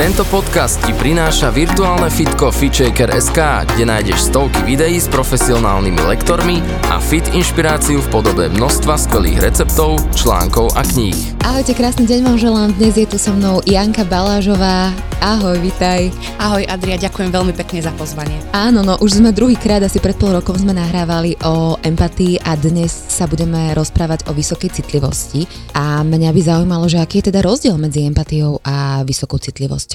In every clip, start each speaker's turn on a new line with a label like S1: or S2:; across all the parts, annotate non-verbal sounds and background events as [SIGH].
S1: Tento podcast ti prináša virtuálne fitko FitShaker.sk, kde nájdeš stovky videí s profesionálnymi lektormi a fit inšpiráciu v podobe množstva skvelých receptov, článkov a kníh.
S2: Ahojte, krásny deň vám želám. Dnes je tu so mnou Janka Balážová. Ahoj, vitaj.
S3: Ahoj Adria, ďakujem veľmi pekne za pozvanie.
S2: Áno, no už sme druhýkrát, asi pred pol rokom sme nahrávali o empatii a dnes sa budeme rozprávať o vysokej citlivosti. A mňa by zaujímalo, že aký je teda rozdiel medzi empatiou a vysokou citlivosťou.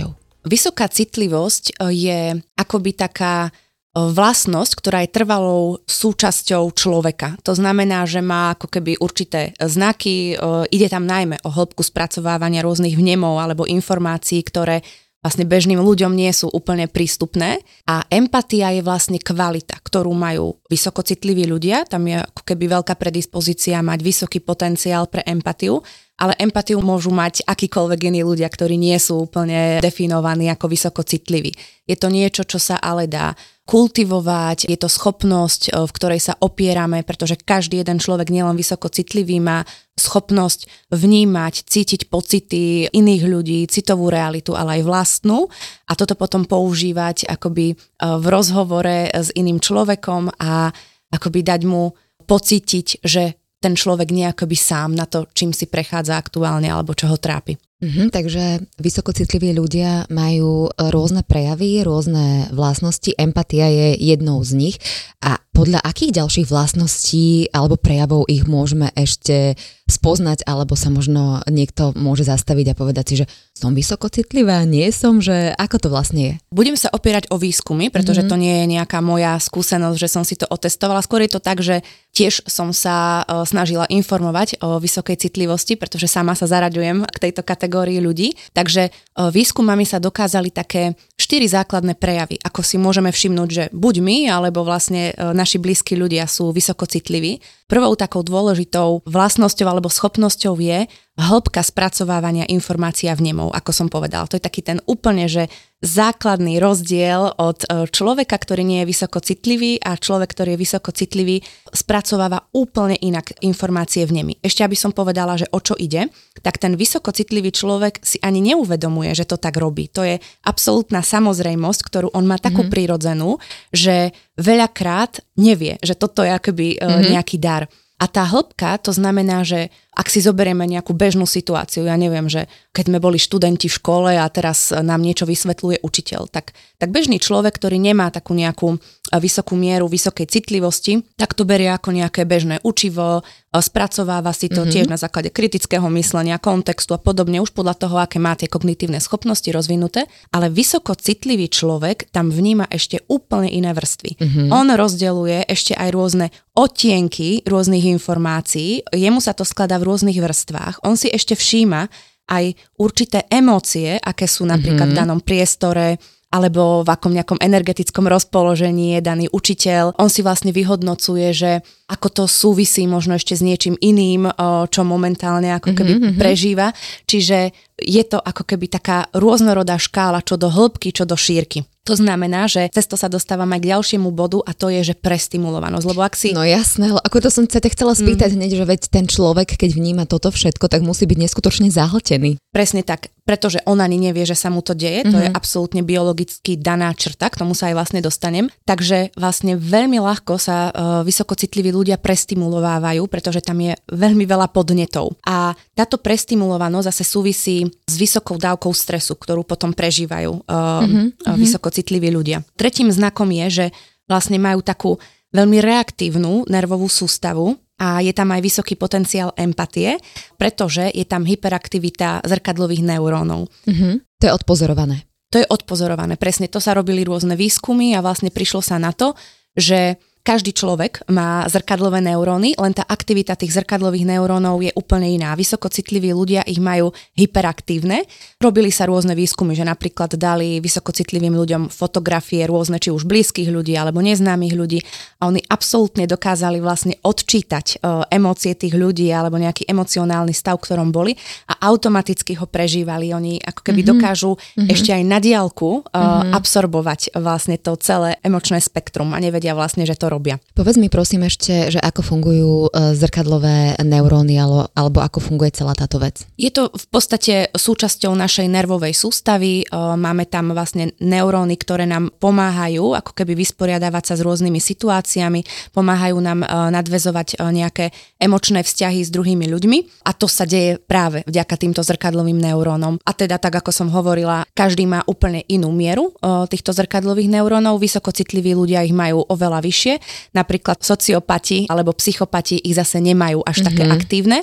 S3: Vysoká citlivosť e, je akoby taká e, vlastnosť, ktorá je trvalou súčasťou človeka. To znamená, že má ako keby určité znaky, e, ide tam najmä o hĺbku spracovávania rôznych vnemov alebo informácií, ktoré vlastne bežným ľuďom nie sú úplne prístupné. A empatia je vlastne kvalita, ktorú majú vysokocitliví ľudia. Tam je ako keby veľká predispozícia mať vysoký potenciál pre empatiu ale empatiu môžu mať akýkoľvek iní ľudia, ktorí nie sú úplne definovaní ako vysoko citliví. Je to niečo, čo sa ale dá kultivovať, je to schopnosť, e, v ktorej sa opierame, pretože každý jeden človek nielen vysoko citlivý má schopnosť vnímať, cítiť pocity iných ľudí, citovú realitu, ale aj vlastnú a toto potom používať akoby e, v rozhovore s iným človekom a akoby dať mu pocítiť, že ten človek nejakoby sám na to, čím si prechádza aktuálne alebo čo ho trápi.
S2: Mhm, takže vysokocitliví ľudia majú rôzne prejavy, rôzne vlastnosti, empatia je jednou z nich a podľa akých ďalších vlastností alebo prejavov ich môžeme ešte spoznať, alebo sa možno niekto môže zastaviť a povedať si, že som vysoko citlivá, nie som, že ako to vlastne je?
S3: Budem sa opierať o výskumy, pretože mm-hmm. to nie je nejaká moja skúsenosť, že som si to otestovala. Skôr je to tak, že tiež som sa uh, snažila informovať o vysokej citlivosti, pretože sama sa zaraďujem k tejto kategórii ľudí. Takže uh, výskumami sa dokázali také štyri základné prejavy, ako si môžeme všimnúť, že buď my, alebo vlastne uh, naši blízki ľudia sú vysoko citliví. Prvou takou dôležitou vlastnosťou alebo schopnosťou je hĺbka spracovávania informácií a vnemov, ako som povedala. To je taký ten úplne, že základný rozdiel od e, človeka, ktorý nie je vysoko citlivý a človek, ktorý je vysoko citlivý, spracováva úplne inak informácie v nemi. Ešte aby som povedala, že o čo ide, tak ten vysoko citlivý človek si ani neuvedomuje, že to tak robí. To je absolútna samozrejmosť, ktorú on má takú mm-hmm. prirodzenú, že veľakrát nevie, že toto je akoby mm-hmm. nejaký dar. A tá hĺbka, to znamená, že ak si zoberieme nejakú bežnú situáciu, ja neviem, že keď sme boli študenti v škole a teraz nám niečo vysvetľuje učiteľ, tak, tak bežný človek, ktorý nemá takú nejakú vysokú mieru vysokej citlivosti, tak to berie ako nejaké bežné učivo, spracováva si to mm-hmm. tiež na základe kritického myslenia, kontextu a podobne, už podľa toho, aké má tie kognitívne schopnosti rozvinuté, ale vysoko citlivý človek tam vníma ešte úplne iné vrstvy. Mm-hmm. On rozdeluje ešte aj rôzne odtienky rôznych informácií, jemu sa to skladá v rôznych vrstvách. On si ešte všíma aj určité emócie, aké sú napríklad mm-hmm. v danom priestore, alebo v akom nejakom energetickom rozpoložení je daný učiteľ. On si vlastne vyhodnocuje, že ako to súvisí možno ešte s niečím iným, čo momentálne ako keby mm-hmm. prežíva. Čiže je to ako keby taká rôznorodá škála, čo do hĺbky, čo do šírky. To znamená, že cez to sa dostávame k ďalšiemu bodu a to je, že prestimulovanosť. Lebo ak si...
S2: No jasné, ako to som sa te chcela spýtať mm. hneď, že veď ten človek, keď vníma toto všetko, tak musí byť neskutočne zahltený.
S3: Presne tak, pretože on ani nevie, že sa mu to deje, to mm-hmm. je mhm. absolútne biologicky daná črta, k tomu sa aj vlastne dostanem. Takže vlastne veľmi ľahko sa uh, vysokocitliví ľudia prestimulovávajú, pretože tam je veľmi veľa podnetov. A táto prestimulovanosť zase súvisí s vysokou dávkou stresu, ktorú potom prežívajú uh, mm-hmm. vysoko citliví ľudia. Tretím znakom je, že vlastne majú takú veľmi reaktívnu nervovú sústavu a je tam aj vysoký potenciál empatie, pretože je tam hyperaktivita zrkadlových neurónov.
S2: Mm-hmm. To je odpozorované.
S3: To je odpozorované, presne. To sa robili rôzne výskumy a vlastne prišlo sa na to, že každý človek má zrkadlové neuróny, len tá aktivita tých zrkadlových neurónov je úplne iná. Vysoko citliví ľudia ich majú hyperaktívne. Robili sa rôzne výskumy, že napríklad dali vysoko citlivým ľuďom fotografie rôzne, či už blízkych ľudí alebo neznámych ľudí a oni absolútne dokázali vlastne odčítať uh, emócie tých ľudí alebo nejaký emocionálny stav, ktorom boli a automaticky ho prežívali. Oni ako keby mm-hmm. dokážu mm-hmm. ešte aj na diálku uh, mm-hmm. absorbovať vlastne to celé emočné spektrum a nevedia vlastne, že to robia.
S2: Povedz mi prosím ešte, že ako fungujú e, zrkadlové neuróny alebo, ako funguje celá táto vec?
S3: Je to v podstate súčasťou našej nervovej sústavy. E, máme tam vlastne neuróny, ktoré nám pomáhajú ako keby vysporiadávať sa s rôznymi situáciami, pomáhajú nám e, nadvezovať nejaké emočné vzťahy s druhými ľuďmi a to sa deje práve vďaka týmto zrkadlovým neurónom. A teda tak, ako som hovorila, každý má úplne inú mieru týchto zrkadlových neurónov, vysokocitliví ľudia ich majú oveľa vyššie, napríklad sociopati alebo psychopati ich zase nemajú až mm-hmm. také mhm. aktívne,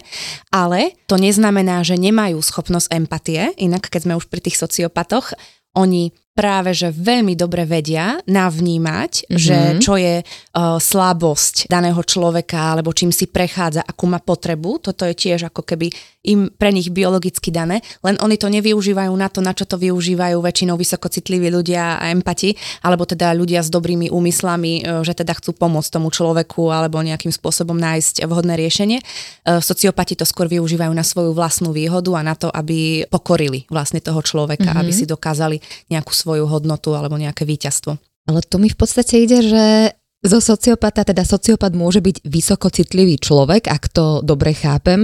S3: ale to neznamená, že nemajú schopnosť empatie, inak keď sme už pri tých sociopatoch, oni práve že veľmi dobre vedia navnímať, mm-hmm. že čo je uh, slabosť daného človeka alebo čím si prechádza, akú má potrebu. Toto je tiež ako keby im pre nich biologicky dané, len oni to nevyužívajú na to, na čo to využívajú väčšinou vysokocitliví ľudia a empati, alebo teda ľudia s dobrými úmyslami, uh, že teda chcú pomôcť tomu človeku alebo nejakým spôsobom nájsť vhodné riešenie. Uh, sociopati to skôr využívajú na svoju vlastnú výhodu a na to, aby pokorili vlastne toho človeka, mm-hmm. aby si dokázali nejakú svoju hodnotu alebo nejaké víťazstvo.
S2: Ale tu mi v podstate ide, že zo sociopata, teda sociopat môže byť vysoko citlivý človek, ak to dobre chápem,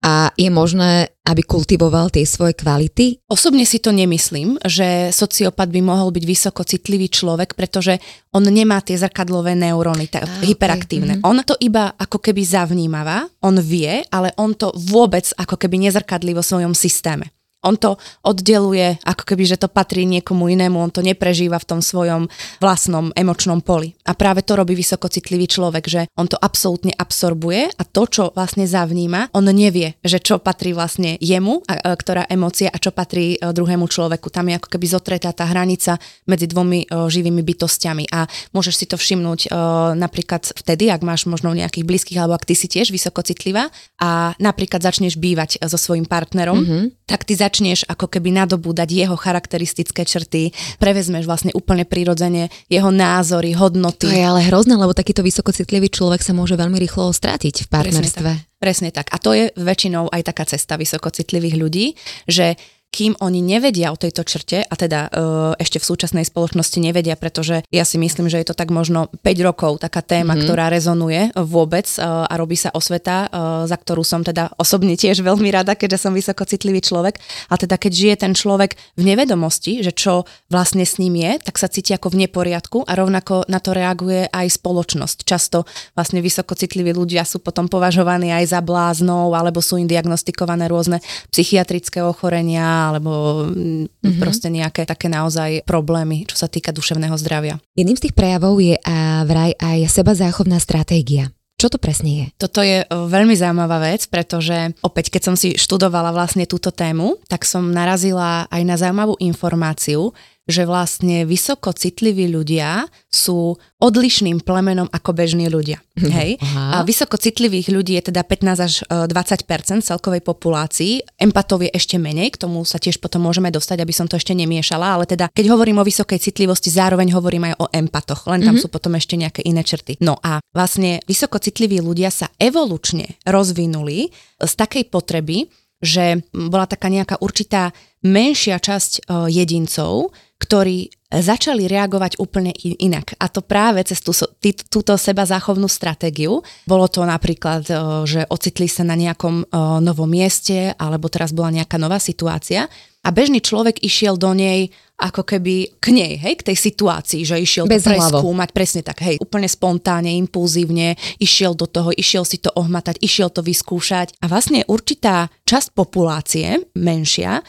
S2: a je možné, aby kultivoval tie svoje kvality?
S3: Osobne si to nemyslím, že sociopat by mohol byť vysoko citlivý človek, pretože on nemá tie zrkadlové neuróny, tá, ah, hyperaktívne. Okay. Mm-hmm. On to iba ako keby zavnímava, on vie, ale on to vôbec ako keby nezrkadlí vo svojom systéme. On to oddeluje, ako keby, že to patrí niekomu inému, on to neprežíva v tom svojom vlastnom emočnom poli. A práve to robí vysokocitlivý človek, že on to absolútne absorbuje a to, čo vlastne zavníma, on nevie, že čo patrí vlastne jemu, a, a, ktorá emócia a čo patrí a, e, druhému človeku. Tam je ako keby zotretá tá hranica medzi dvomi a, e, živými bytostiami a môžeš si to všimnúť a, e, napríklad vtedy, ak máš možno nejakých blízkych alebo ak ty si tiež vysokocitlivá a napríklad začneš bývať so svojím partnerom, mm-hmm. tak ty začneš ako keby nadobúdať jeho charakteristické črty, prevezmeš vlastne úplne prirodzene jeho názory, hodnoty.
S2: To je ale hrozné, lebo takýto vysokocitlivý človek sa môže veľmi rýchlo stratiť v partnerstve.
S3: Presne tak. Presne tak. A to je väčšinou aj taká cesta vysokocitlivých ľudí, že kým oni nevedia o tejto črte, a teda e, ešte v súčasnej spoločnosti nevedia, pretože ja si myslím, že je to tak možno 5 rokov taká téma, mm-hmm. ktorá rezonuje vôbec e, a robí sa osveta, e, za ktorú som teda osobne tiež veľmi rada, keďže som vysoko citlivý človek. A teda keď žije ten človek v nevedomosti, že čo vlastne s ním je, tak sa cíti ako v neporiadku a rovnako na to reaguje aj spoločnosť. Často vlastne vysoko citliví ľudia sú potom považovaní aj za bláznov alebo sú im diagnostikované rôzne psychiatrické ochorenia alebo mm-hmm. proste nejaké také naozaj problémy, čo sa týka duševného zdravia.
S2: Jedným z tých prejavov je a vraj aj seba záchovná stratégia. Čo to presne je?
S3: Toto je veľmi zaujímavá vec, pretože opäť, keď som si študovala vlastne túto tému, tak som narazila aj na zaujímavú informáciu, že vlastne vysoko citliví ľudia sú odlišným plemenom ako bežní ľudia. Hej? A vysoko citlivých ľudí je teda 15 až 20 e, celkovej populácii. Empatov je ešte menej, k tomu sa tiež potom môžeme dostať, aby som to ešte nemiešala, ale teda keď hovorím o vysokej citlivosti, zároveň hovorím aj o empatoch, len tam mm-hmm. sú potom ešte nejaké iné črty. No a vlastne vysoko citliví ľudia sa evolučne rozvinuli z takej potreby, že bola taká nejaká určitá menšia časť e, jedincov, ktorí začali reagovať úplne inak. A to práve cez tú, tý, túto seba záchovnú stratégiu. Bolo to napríklad, e, že ocitli sa na nejakom e, novom mieste, alebo teraz bola nejaká nová situácia a bežný človek išiel do nej ako keby k nej, hej, k tej situácii, že išiel Bez to preskúmať, presne tak, hej, úplne spontánne, impulzívne, išiel do toho, išiel si to ohmatať, išiel to vyskúšať a vlastne určitá časť populácie, menšia,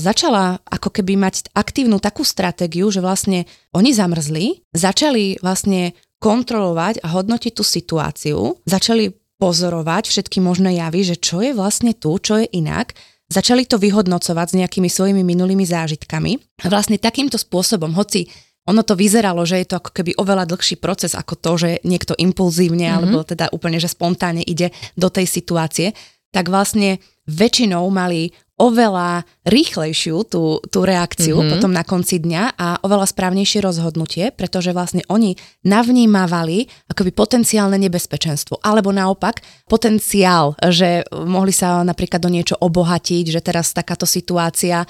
S3: začala ako keby mať aktívnu takú stratégiu, že vlastne oni zamrzli, začali vlastne kontrolovať a hodnotiť tú situáciu, začali pozorovať všetky možné javy, že čo je vlastne tu, čo je inak, začali to vyhodnocovať s nejakými svojimi minulými zážitkami. A vlastne takýmto spôsobom, hoci ono to vyzeralo, že je to ako keby oveľa dlhší proces ako to, že niekto impulzívne mm-hmm. alebo teda úplne, že spontánne ide do tej situácie, tak vlastne väčšinou mali oveľa rýchlejšiu tú, tú reakciu mm-hmm. potom na konci dňa a oveľa správnejšie rozhodnutie, pretože vlastne oni navnímavali akoby potenciálne nebezpečenstvo. Alebo naopak potenciál, že mohli sa napríklad do niečo obohatiť, že teraz takáto situácia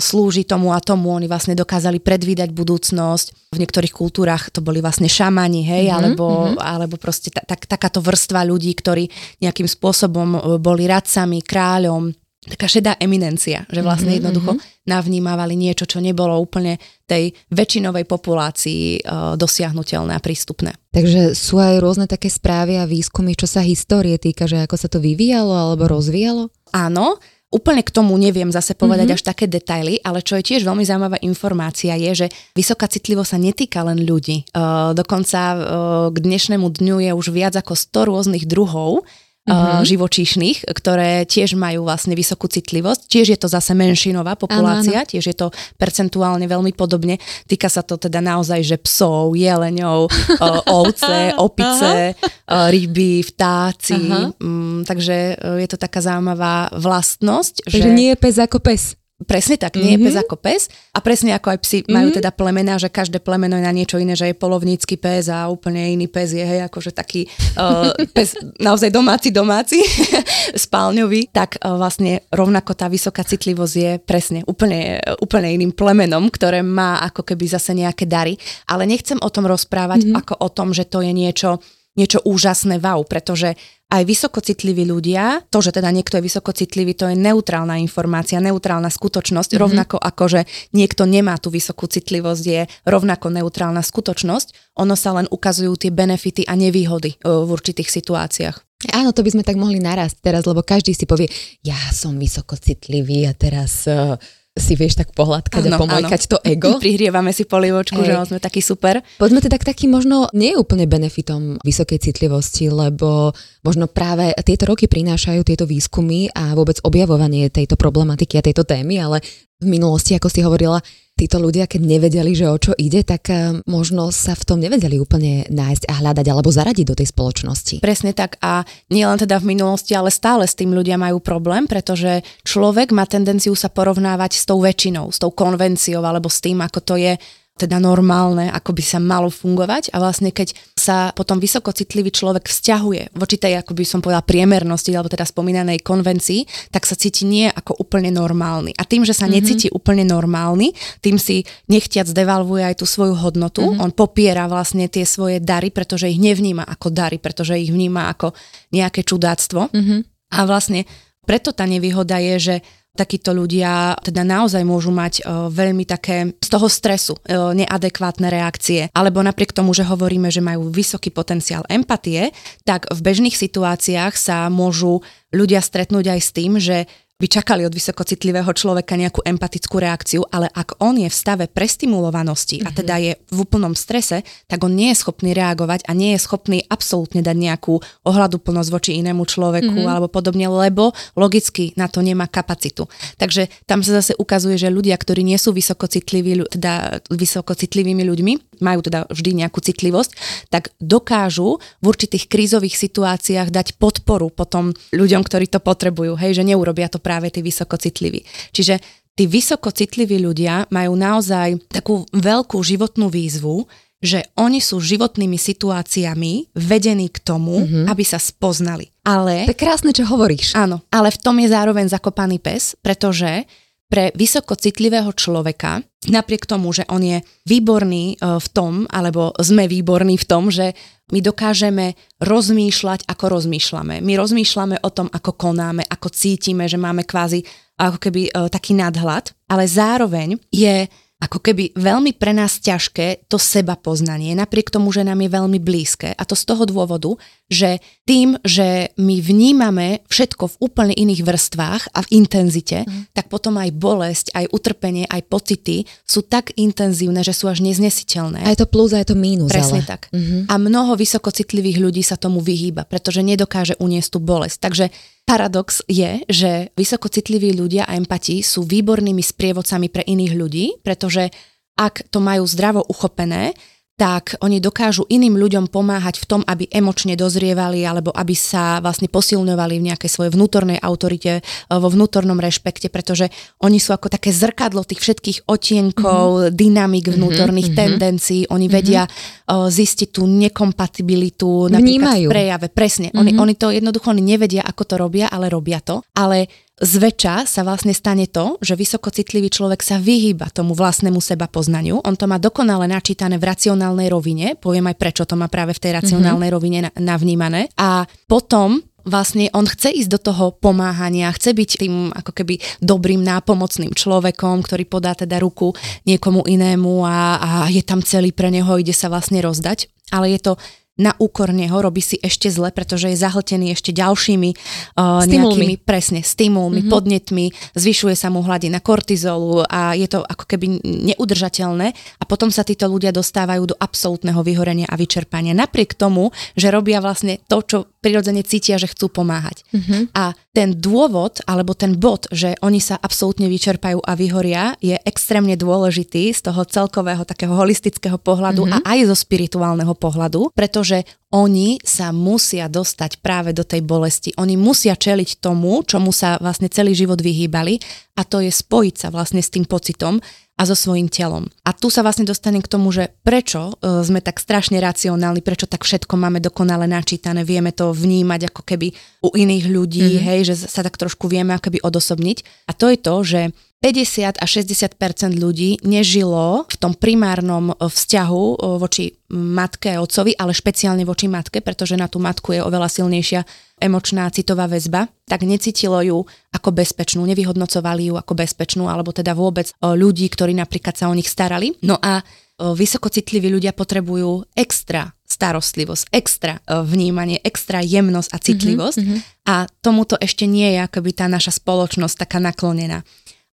S3: slúži tomu a tomu, oni vlastne dokázali predvídať budúcnosť. V niektorých kultúrach to boli vlastne šamani, hej, mm-hmm, alebo, mm-hmm. alebo proste ta, ta, takáto vrstva ľudí, ktorí nejakým spôsobom boli radcami, kráľom, taká šedá eminencia, že vlastne mm-hmm, jednoducho mm-hmm. navnímavali niečo, čo nebolo úplne tej väčšinovej populácii uh, dosiahnutelné a prístupné.
S2: Takže sú aj rôzne také správy a výskumy, čo sa histórie týka, že ako sa to vyvíjalo alebo rozvíjalo?
S3: Áno, Úplne k tomu neviem zase povedať mm-hmm. až také detaily, ale čo je tiež veľmi zaujímavá informácia je, že vysoká citlivosť sa netýka len ľudí. Uh, dokonca uh, k dnešnému dňu je už viac ako 100 rôznych druhov uh-huh. živočíšnych, ktoré tiež majú vlastne vysokú citlivosť. Tiež je to zase menšinová populácia, ano, ano. tiež je to percentuálne veľmi podobne. Týka sa to teda naozaj, že psov, jeleňov, [LAUGHS] ovce, opice, ryby, vtáci. Um, takže je to taká zaujímavá vlastnosť.
S2: Takže že nie je pes ako pes.
S3: Presne tak, nie mm-hmm. je pes mhm. ako pes a presne ako aj psi mm-hmm. majú teda plemená, že každé plemeno je na niečo iné, že je polovnícky pes a úplne iný pes je, hej, akože taký uh, [LAUGHS] pes naozaj domáci, domáci, [LAUGHS] spálňový, tak uh, vlastne rovnako tá vysoká citlivosť je presne úplne, úplne iným plemenom, ktoré má ako keby zase nejaké dary, ale nechcem o tom rozprávať mm-hmm. ako o tom, že to je niečo niečo úžasné wow, pretože aj vysokocitliví ľudia, to, že teda niekto je vysokocitlivý, to je neutrálna informácia, neutrálna skutočnosť, mm-hmm. rovnako ako, že niekto nemá tú vysokú citlivosť, je rovnako neutrálna skutočnosť. Ono sa len ukazujú tie benefity a nevýhody e, v určitých situáciách.
S2: Áno, to by sme tak mohli narast teraz, lebo každý si povie, ja som vysokocitlivý a teraz uh, si vieš tak pohľadkať ano, a pomojkať ano. to ego. [LAUGHS]
S3: Prihrievame si polivočku, Hej. že sme takí super.
S2: Poďme teda k takým možno nie úplne benefitom vysokej citlivosti, lebo možno práve tieto roky prinášajú tieto výskumy a vôbec objavovanie tejto problematiky a tejto témy, ale v minulosti, ako si hovorila, títo ľudia, keď nevedeli, že o čo ide, tak eh, možno sa v tom nevedeli úplne nájsť a hľadať alebo zaradiť do tej spoločnosti.
S3: Presne tak a nielen teda v minulosti, ale stále s tým ľudia majú problém, pretože človek má tendenciu sa porovnávať s tou väčšinou, s tou konvenciou alebo s tým, ako to je teda normálne, ako by sa malo fungovať a vlastne keď sa potom vysokocitlivý človek vzťahuje voči tej, ako by som povedala, priemernosti alebo teda spomínanej konvencii, tak sa cíti nie ako úplne normálny. A tým, že sa mm-hmm. necíti úplne normálny, tým si nechtiac devalvuje aj tú svoju hodnotu. Mm-hmm. On popiera vlastne tie svoje dary, pretože ich nevníma ako dary, pretože ich vníma ako nejaké čudáctvo. Mm-hmm. A vlastne preto tá nevýhoda je, že takíto ľudia teda naozaj môžu mať uh, veľmi také z toho stresu uh, neadekvátne reakcie. Alebo napriek tomu, že hovoríme, že majú vysoký potenciál empatie, tak v bežných situáciách sa môžu ľudia stretnúť aj s tým, že by čakali od vysokocitlivého človeka nejakú empatickú reakciu, ale ak on je v stave prestimulovanosti mm-hmm. a teda je v úplnom strese, tak on nie je schopný reagovať a nie je schopný absolútne dať nejakú ohľaduplnosť voči inému človeku mm-hmm. alebo podobne, lebo logicky na to nemá kapacitu. Takže tam sa zase ukazuje, že ľudia, ktorí nie sú vysokocitliví, teda vysokocitlivými ľuďmi, majú teda vždy nejakú citlivosť, tak dokážu v určitých krízových situáciách dať podporu potom ľuďom, ktorí to potrebujú, hej, že neurobia to práve tí vysokocitliví. Čiže tí vysokocitliví ľudia majú naozaj takú veľkú životnú výzvu, že oni sú životnými situáciami vedení k tomu, mm-hmm. aby sa spoznali. Ale...
S2: To je krásne, čo hovoríš.
S3: Áno, ale v tom je zároveň zakopaný pes, pretože pre vysokocitlivého človeka, napriek tomu, že on je výborný e, v tom, alebo sme výborní v tom, že my dokážeme rozmýšľať, ako rozmýšľame. My rozmýšľame o tom, ako konáme, ako cítime, že máme kvázi ako keby e, taký nadhľad, ale zároveň je ako keby veľmi pre nás ťažké to seba poznanie, napriek tomu, že nám je veľmi blízke. A to z toho dôvodu, že tým, že my vnímame všetko v úplne iných vrstvách a v intenzite, mm. tak potom aj bolesť, aj utrpenie, aj pocity sú tak intenzívne, že sú až neznesiteľné.
S2: A je to plus a je to mínus.
S3: Presne
S2: ale.
S3: tak. Mm-hmm. A mnoho vysokocitlivých ľudí sa tomu vyhýba, pretože nedokáže uniesť tú bolesť. Takže Paradox je, že vysokocitliví ľudia a empati sú výbornými sprievodcami pre iných ľudí, pretože ak to majú zdravo uchopené, tak oni dokážu iným ľuďom pomáhať v tom, aby emočne dozrievali alebo aby sa vlastne posilňovali v nejakej svojej vnútornej autorite, e, vo vnútornom rešpekte, pretože oni sú ako také zrkadlo tých všetkých otienkov, mm-hmm. dynamik mhm, vnútorných mm-hmm. tendencií, oni mm-hmm. vedia uh, zistiť tú nekompatibilitu napríklad v prejave. Presne, mm-hmm. oni, oni to jednoducho oni nevedia, ako to robia, ale robia to. Ale zväčša sa vlastne stane to, že vysokocitlivý človek sa vyhýba tomu vlastnému seba poznaniu. On to má dokonale načítané v racionálnej rovine, poviem aj prečo to má práve v tej racionálnej mm-hmm. rovine navnímané. A potom vlastne on chce ísť do toho pomáhania, chce byť tým ako keby dobrým nápomocným človekom, ktorý podá teda ruku niekomu inému a, a je tam celý pre neho, ide sa vlastne rozdať. Ale je to na úkor neho, robí si ešte zle, pretože je zahltený ešte ďalšími uh, nejakými, presne, stimulmi, mm-hmm. podnetmi, zvyšuje sa mu hladina kortizolu a je to ako keby neudržateľné a potom sa títo ľudia dostávajú do absolútneho vyhorenia a vyčerpania. Napriek tomu, že robia vlastne to, čo prirodzene cítia, že chcú pomáhať. Mm-hmm. A ten dôvod, alebo ten bod, že oni sa absolútne vyčerpajú a vyhoria, je extrémne dôležitý z toho celkového takého holistického pohľadu mm-hmm. a aj zo spirituálneho pohľadu, pretože oni sa musia dostať práve do tej bolesti. Oni musia čeliť tomu, čomu sa vlastne celý život vyhýbali a to je spojiť sa vlastne s tým pocitom, a so svojím telom. A tu sa vlastne dostanem k tomu, že prečo uh, sme tak strašne racionálni, prečo tak všetko máme dokonale načítané, vieme to vnímať ako keby u iných ľudí, mm-hmm. hej, že sa tak trošku vieme ako keby odosobniť. A to je to, že 50 a 60% ľudí nežilo v tom primárnom e, vzťahu e, voči matke a otcovi, ale špeciálne voči matke, pretože na tú matku je oveľa silnejšia emočná citová väzba, tak necítilo ju ako bezpečnú, nevyhodnocovali ju ako bezpečnú, alebo teda vôbec e, ľudí, ktorí napríklad sa o nich starali. No a vysokocitliví ľudia potrebujú extra starostlivosť, extra vnímanie, extra jemnosť a citlivosť mm-hmm. a tomuto ešte nie je akoby tá naša spoločnosť taká naklonená.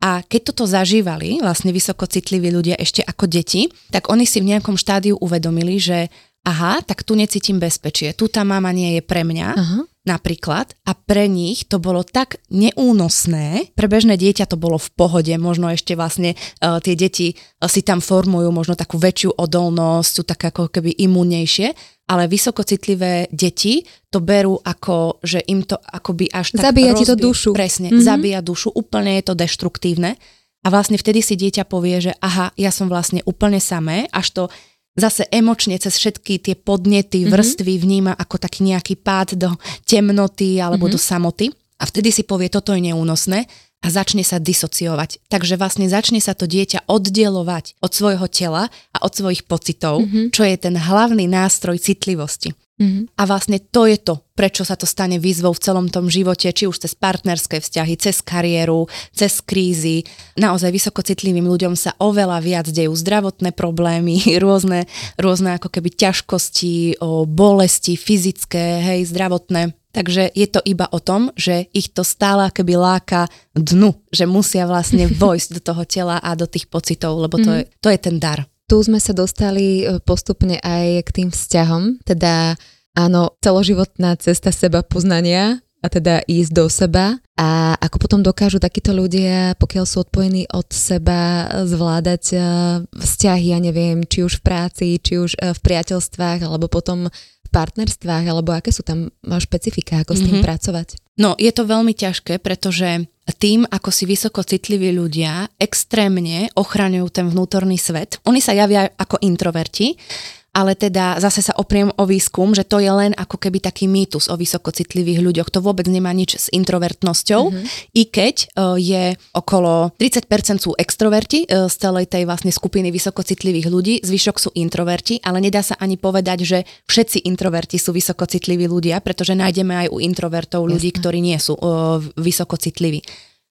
S3: A keď toto zažívali vlastne vysokocitliví ľudia ešte ako deti, tak oni si v nejakom štádiu uvedomili, že aha, tak tu necítim bezpečie, tu tá mama nie je pre mňa, uh-huh. napríklad, a pre nich to bolo tak neúnosné, pre bežné dieťa to bolo v pohode, možno ešte vlastne uh, tie deti uh, si tam formujú možno takú väčšiu odolnosť, sú tak ako keby imúnejšie, ale vysokocitlivé deti to berú ako, že im to akoby až tak
S2: Zabíja rozbí, ti to dušu.
S3: Presne, mm-hmm. zabíja dušu, úplne je to deštruktívne. A vlastne vtedy si dieťa povie, že aha, ja som vlastne úplne samé, až to zase emočne cez všetky tie podnety, mhm. vrstvy mm-hmm. vníma ako taký nejaký pád do temnoty alebo mm-hmm. do samoty. A vtedy si povie, toto je neúnosné a začne sa disociovať. Takže vlastne začne sa to dieťa oddielovať od svojho tela a od svojich pocitov, mm-hmm. čo je ten hlavný nástroj citlivosti. Mm-hmm. A vlastne to je to, prečo sa to stane výzvou v celom tom živote, či už cez partnerské vzťahy, cez kariéru, cez krízy. Naozaj vysokocitlivým ľuďom sa oveľa viac dejú zdravotné problémy, [LAUGHS] rôzne, rôzne ako keby ťažkosti, o bolesti fyzické, hej, zdravotné Takže je to iba o tom, že ich to stále keby láka dnu, že musia vlastne [LAUGHS] vojsť do toho tela a do tých pocitov, lebo to, mm. je, to je ten dar.
S2: Tu sme sa dostali e, postupne aj k tým vzťahom, teda áno, celoživotná cesta seba poznania a teda ísť do seba a ako potom dokážu takíto ľudia, pokiaľ sú odpojení od seba, zvládať e, vzťahy, ja neviem, či už v práci, či už e, v priateľstvách, alebo potom partnerstvách, alebo aké sú tam špecifika, ako s tým mm-hmm. pracovať?
S3: No, je to veľmi ťažké, pretože tým, ako si vysoko citliví ľudia extrémne ochraňujú ten vnútorný svet, oni sa javia ako introverti, ale teda zase sa opriem o výskum, že to je len ako keby taký mýtus o vysokocitlivých ľuďoch. To vôbec nemá nič s introvertnosťou, mm-hmm. i keď uh, je okolo 30% sú extroverti uh, z celej tej vlastne skupiny vysokocitlivých ľudí, zvyšok sú introverti, ale nedá sa ani povedať, že všetci introverti sú vysokocitliví ľudia, pretože nájdeme aj u introvertov ľudí, Jasne. ktorí nie sú uh, vysokocitliví.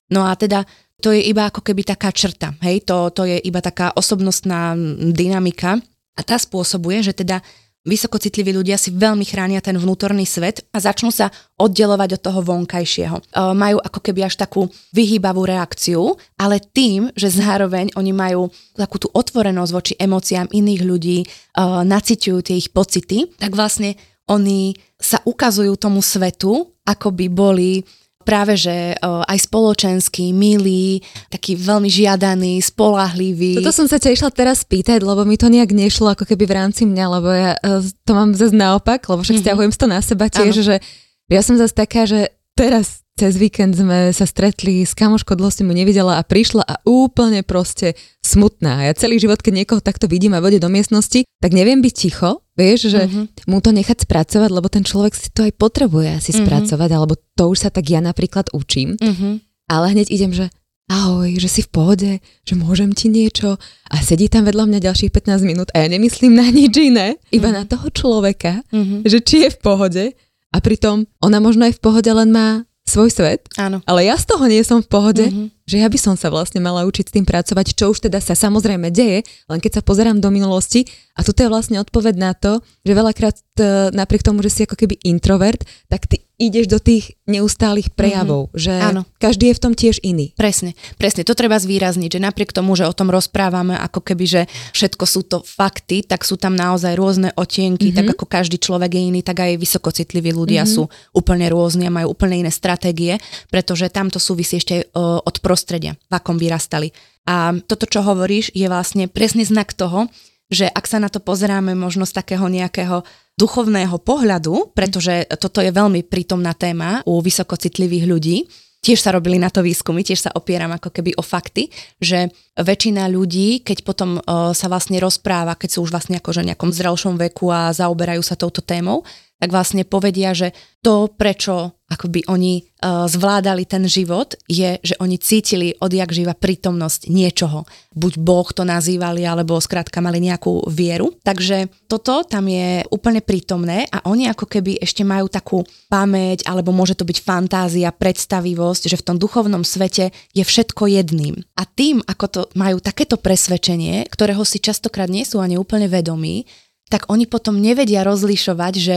S3: No a teda to je iba ako keby taká črta, hej, to, to je iba taká osobnostná dynamika, a tá spôsobuje, že teda vysokocitliví ľudia si veľmi chránia ten vnútorný svet a začnú sa oddelovať od toho vonkajšieho. E, majú ako keby až takú vyhýbavú reakciu, ale tým, že zároveň oni majú takú tú otvorenosť voči emóciám iných ľudí, e, naciťujú tie ich pocity, tak vlastne oni sa ukazujú tomu svetu, ako by boli práve, že aj spoločenský, milý, taký veľmi žiadaný, spolahlivý.
S2: Toto som sa ťa išla teraz spýtať, lebo mi to nejak nešlo ako keby v rámci mňa, lebo ja e, to mám zase naopak, lebo však mm-hmm. stiahujem to na seba tiež, ano. že ja som zase taká, že teraz cez víkend sme sa stretli s kamoškou, dlho som mu nevidela a prišla a úplne proste smutná. Ja celý život, keď niekoho takto vidím a vode do miestnosti, tak neviem byť ticho, vieš, že uh-huh. mu to nechať spracovať, lebo ten človek si to aj potrebuje asi uh-huh. spracovať, alebo to už sa tak ja napríklad učím. Uh-huh. Ale hneď idem, že ahoj, že si v pohode, že môžem ti niečo a sedí tam vedľa mňa ďalších 15 minút a ja nemyslím na nič iné, iba uh-huh. na toho človeka, uh-huh. že či je v pohode a pritom ona možno aj v pohode len má svoj svet,
S3: Áno.
S2: ale ja z toho nie som v pohode, mm-hmm. že ja by som sa vlastne mala učiť s tým pracovať, čo už teda sa samozrejme deje, len keď sa pozerám do minulosti a tu je vlastne odpoveď na to, že veľakrát e, napriek tomu, že si ako keby introvert, tak ty ideš do tých neustálých prejavov, mm-hmm. že Áno. každý je v tom tiež iný.
S3: Presne, presne, to treba zvýrazniť, že napriek tomu, že o tom rozprávame, ako keby, že všetko sú to fakty, tak sú tam naozaj rôzne otienky, mm-hmm. tak ako každý človek je iný, tak aj vysokocitliví ľudia mm-hmm. sú úplne rôzni a majú úplne iné stratégie, pretože tamto súvisí ešte uh, od prostredia, v akom vyrastali. A toto, čo hovoríš, je vlastne presný znak toho, že ak sa na to pozeráme možno z takého nejakého duchovného pohľadu, pretože toto je veľmi prítomná téma u vysokocitlivých ľudí, tiež sa robili na to výskumy, tiež sa opieram ako keby o fakty, že väčšina ľudí, keď potom uh, sa vlastne rozpráva, keď sú už vlastne akože nejakom zrelšom veku a zaoberajú sa touto témou, tak vlastne povedia, že to, prečo akoby oni uh, zvládali ten život, je, že oni cítili odjak živa prítomnosť niečoho. Buď Boh to nazývali, alebo skrátka mali nejakú vieru. Takže toto tam je úplne prítomné a oni ako keby ešte majú takú pamäť, alebo môže to byť fantázia, predstavivosť, že v tom duchovnom svete je všetko jedným. A tým, ako to majú takéto presvedčenie, ktorého si častokrát nie sú ani úplne vedomí, tak oni potom nevedia rozlišovať, že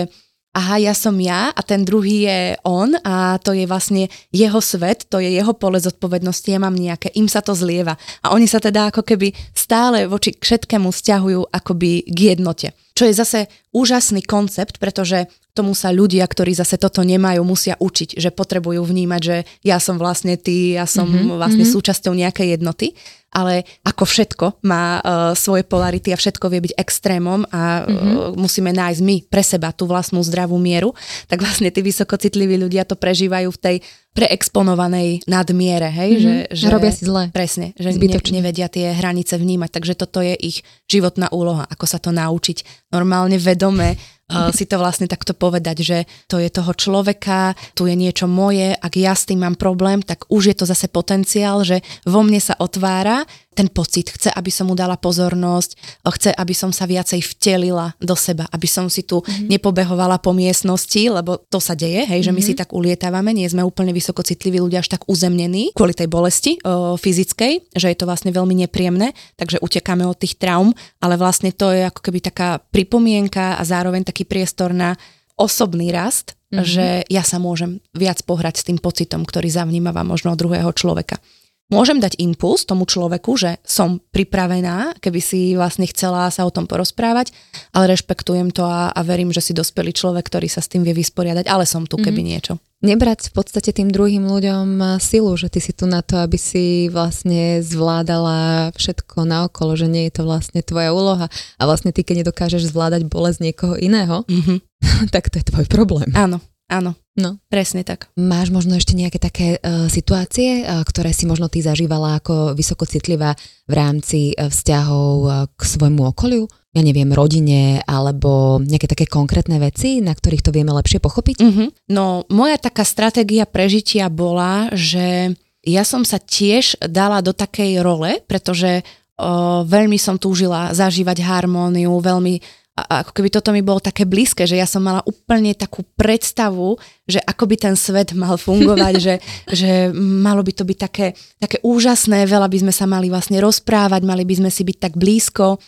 S3: aha, ja som ja a ten druhý je on a to je vlastne jeho svet, to je jeho pole zodpovednosti, ja mám nejaké, im sa to zlieva. A oni sa teda ako keby stále voči všetkému stiahujú akoby k jednote. Čo je zase úžasný koncept, pretože tomu sa ľudia, ktorí zase toto nemajú, musia učiť, že potrebujú vnímať, že ja som vlastne ty, ja som mm-hmm, vlastne mm-hmm. súčasťou nejakej jednoty, ale ako všetko má uh, svoje polarity a všetko vie byť extrémom a mm-hmm. uh, musíme nájsť my pre seba tú vlastnú zdravú mieru, tak vlastne tí vysokocitliví ľudia to prežívajú v tej preexponovanej nadmiere, hej, mm-hmm. že, že
S2: robia si zle.
S3: Presne, že ne, nevedia tie hranice vnímať, takže toto je ich životná úloha, ako sa to naučiť normálne vedome uh, si to vlastne takto povedať, že to je toho človeka, tu je niečo moje, ak ja s tým mám problém, tak už je to zase potenciál, že vo mne sa otvára ten pocit, chce, aby som mu dala pozornosť, chce, aby som sa viacej vtelila do seba, aby som si tu mm-hmm. nepobehovala po miestnosti, lebo to sa deje, hej, že mm-hmm. my si mhm. tak ulietávame, nie sme úplne vysokocitliví ľudia až tak uzemnení kvôli tej bolesti o, fyzickej, že je to vlastne veľmi nepríjemné, takže utekáme od tých traum, ale vlastne to je ako keby taká pripomienka a zároveň taký priestor na osobný rast, mm-hmm. že ja sa môžem viac pohrať s tým pocitom, ktorý zavnímava možno od druhého človeka môžem dať impuls tomu človeku, že som pripravená, keby si vlastne chcela sa o tom porozprávať, ale rešpektujem to a, a verím, že si dospelý človek, ktorý sa s tým vie vysporiadať, ale som tu, keby mm. niečo.
S2: Nebrať v podstate tým druhým ľuďom silu, že ty si tu na to, aby si vlastne zvládala všetko naokolo, že nie je to vlastne tvoja úloha a vlastne ty, keď nedokážeš zvládať bolesť niekoho iného, mm-hmm. [LAUGHS] tak to je tvoj problém.
S3: Áno, áno.
S2: No.
S3: Presne tak.
S2: Máš možno ešte nejaké také uh, situácie, uh, ktoré si možno ty zažívala ako vysokocitlivá v rámci uh, vzťahov uh, k svojmu okoliu? Ja neviem, rodine alebo nejaké také konkrétne veci, na ktorých to vieme lepšie pochopiť?
S3: Uh-huh. No, moja taká stratégia prežitia bola, že ja som sa tiež dala do takej role, pretože o, veľmi som túžila zažívať harmóniu, veľmi a ako keby toto mi bolo také blízke, že ja som mala úplne takú predstavu, že ako by ten svet mal fungovať, [LAUGHS] že, že malo by to byť také, také úžasné, veľa by sme sa mali vlastne rozprávať, mali by sme si byť tak blízko.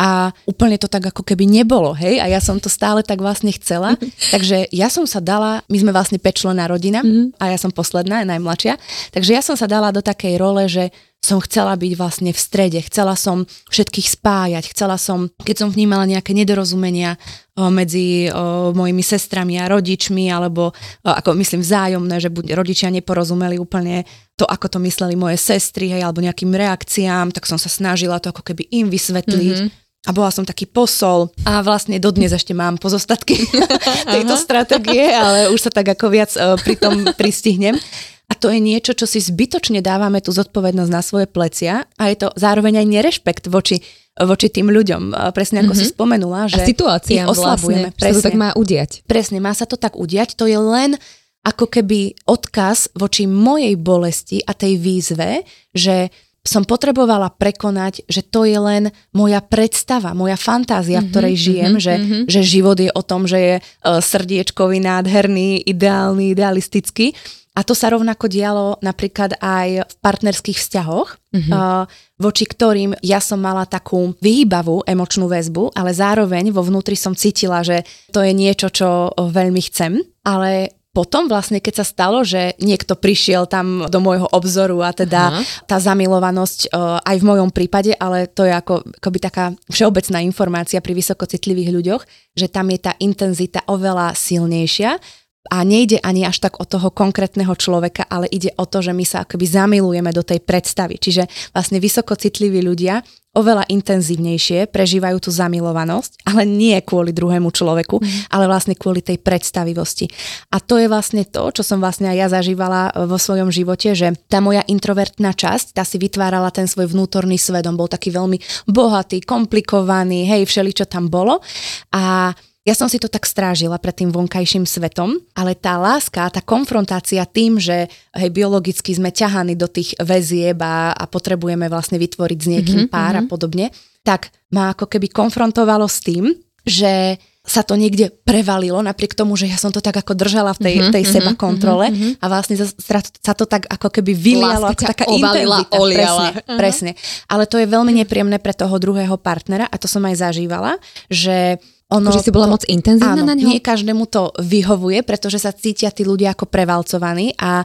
S3: A úplne to tak ako keby nebolo, hej, a ja som to stále tak vlastne chcela, [LAUGHS] takže ja som sa dala, my sme vlastne pečlená rodina mm-hmm. a ja som posledná, najmladšia, takže ja som sa dala do takej role, že som chcela byť vlastne v strede, chcela som všetkých spájať, chcela som, keď som vnímala nejaké nedorozumenia o, medzi o, mojimi sestrami a rodičmi, alebo o, ako myslím vzájomné, že buď rodičia neporozumeli úplne to, ako to mysleli moje sestry, hej, alebo nejakým reakciám, tak som sa snažila to ako keby im vysvetliť. Mm-hmm a bola som taký posol a vlastne dodnes ešte mám pozostatky [LAUGHS] tejto stratégie, ale už sa tak ako viac pri tom [LAUGHS] pristihnem. A to je niečo, čo si zbytočne dávame tú zodpovednosť na svoje plecia a je to zároveň aj nerešpekt voči voči tým ľuďom. Presne ako mm-hmm. si spomenula, že a
S2: situácia ich oslabujeme. Vlastne, presne, to tak má udiať.
S3: Presne, má sa to tak udiať. To je len ako keby odkaz voči mojej bolesti a tej výzve, že som potrebovala prekonať, že to je len moja predstava, moja fantázia, v ktorej mhm, žijem, mm-hmm, že, mm-hmm. že život je o tom, že je uh, srdiečkový, nádherný, ideálny, idealistický. A to sa rovnako dialo napríklad aj v partnerských vzťahoch, mm-hmm. uh, voči ktorým ja som mala takú výbavú emočnú väzbu, ale zároveň vo vnútri som cítila, že to je niečo, čo veľmi chcem. Ale potom vlastne, keď sa stalo, že niekto prišiel tam do môjho obzoru a teda Aha. tá zamilovanosť uh, aj v mojom prípade, ale to je ako akoby taká všeobecná informácia pri vysokocitlivých ľuďoch, že tam je tá intenzita oveľa silnejšia a nejde ani až tak o toho konkrétneho človeka, ale ide o to, že my sa akoby zamilujeme do tej predstavy. Čiže vlastne vysokocitliví ľudia oveľa intenzívnejšie prežívajú tú zamilovanosť, ale nie kvôli druhému človeku, mm. ale vlastne kvôli tej predstavivosti. A to je vlastne to, čo som vlastne aj ja zažívala e, vo svojom živote, že tá moja introvertná časť, tá si vytvárala ten svoj vnútorný svet, on bol taký veľmi bohatý, komplikovaný, hej, všeli, čo tam bolo. A ja som si to tak strážila pred tým vonkajším svetom, ale tá láska, tá konfrontácia tým, že hej, biologicky sme ťahaní do tých väzieb a, a potrebujeme vlastne vytvoriť s niekým mm-hmm, pár a mhm. podobne, tak ma ako keby konfrontovalo s tým, že sa to niekde prevalilo, napriek tomu, že ja som to tak ako držala v tej, mm-hmm, tej seba mhm, kontrole mm-hmm. a vlastne sa, to tak ako keby vylialo, ako taká ovalila, intenzita. Oliala. Presne, uh-huh. presne. Ale to je veľmi nepríjemné pre toho druhého partnera a to som aj zažívala, že
S2: ono, že si bola to, moc intenzívna áno, na ňo?
S3: nie každému to vyhovuje, pretože sa cítia tí ľudia ako prevalcovaní a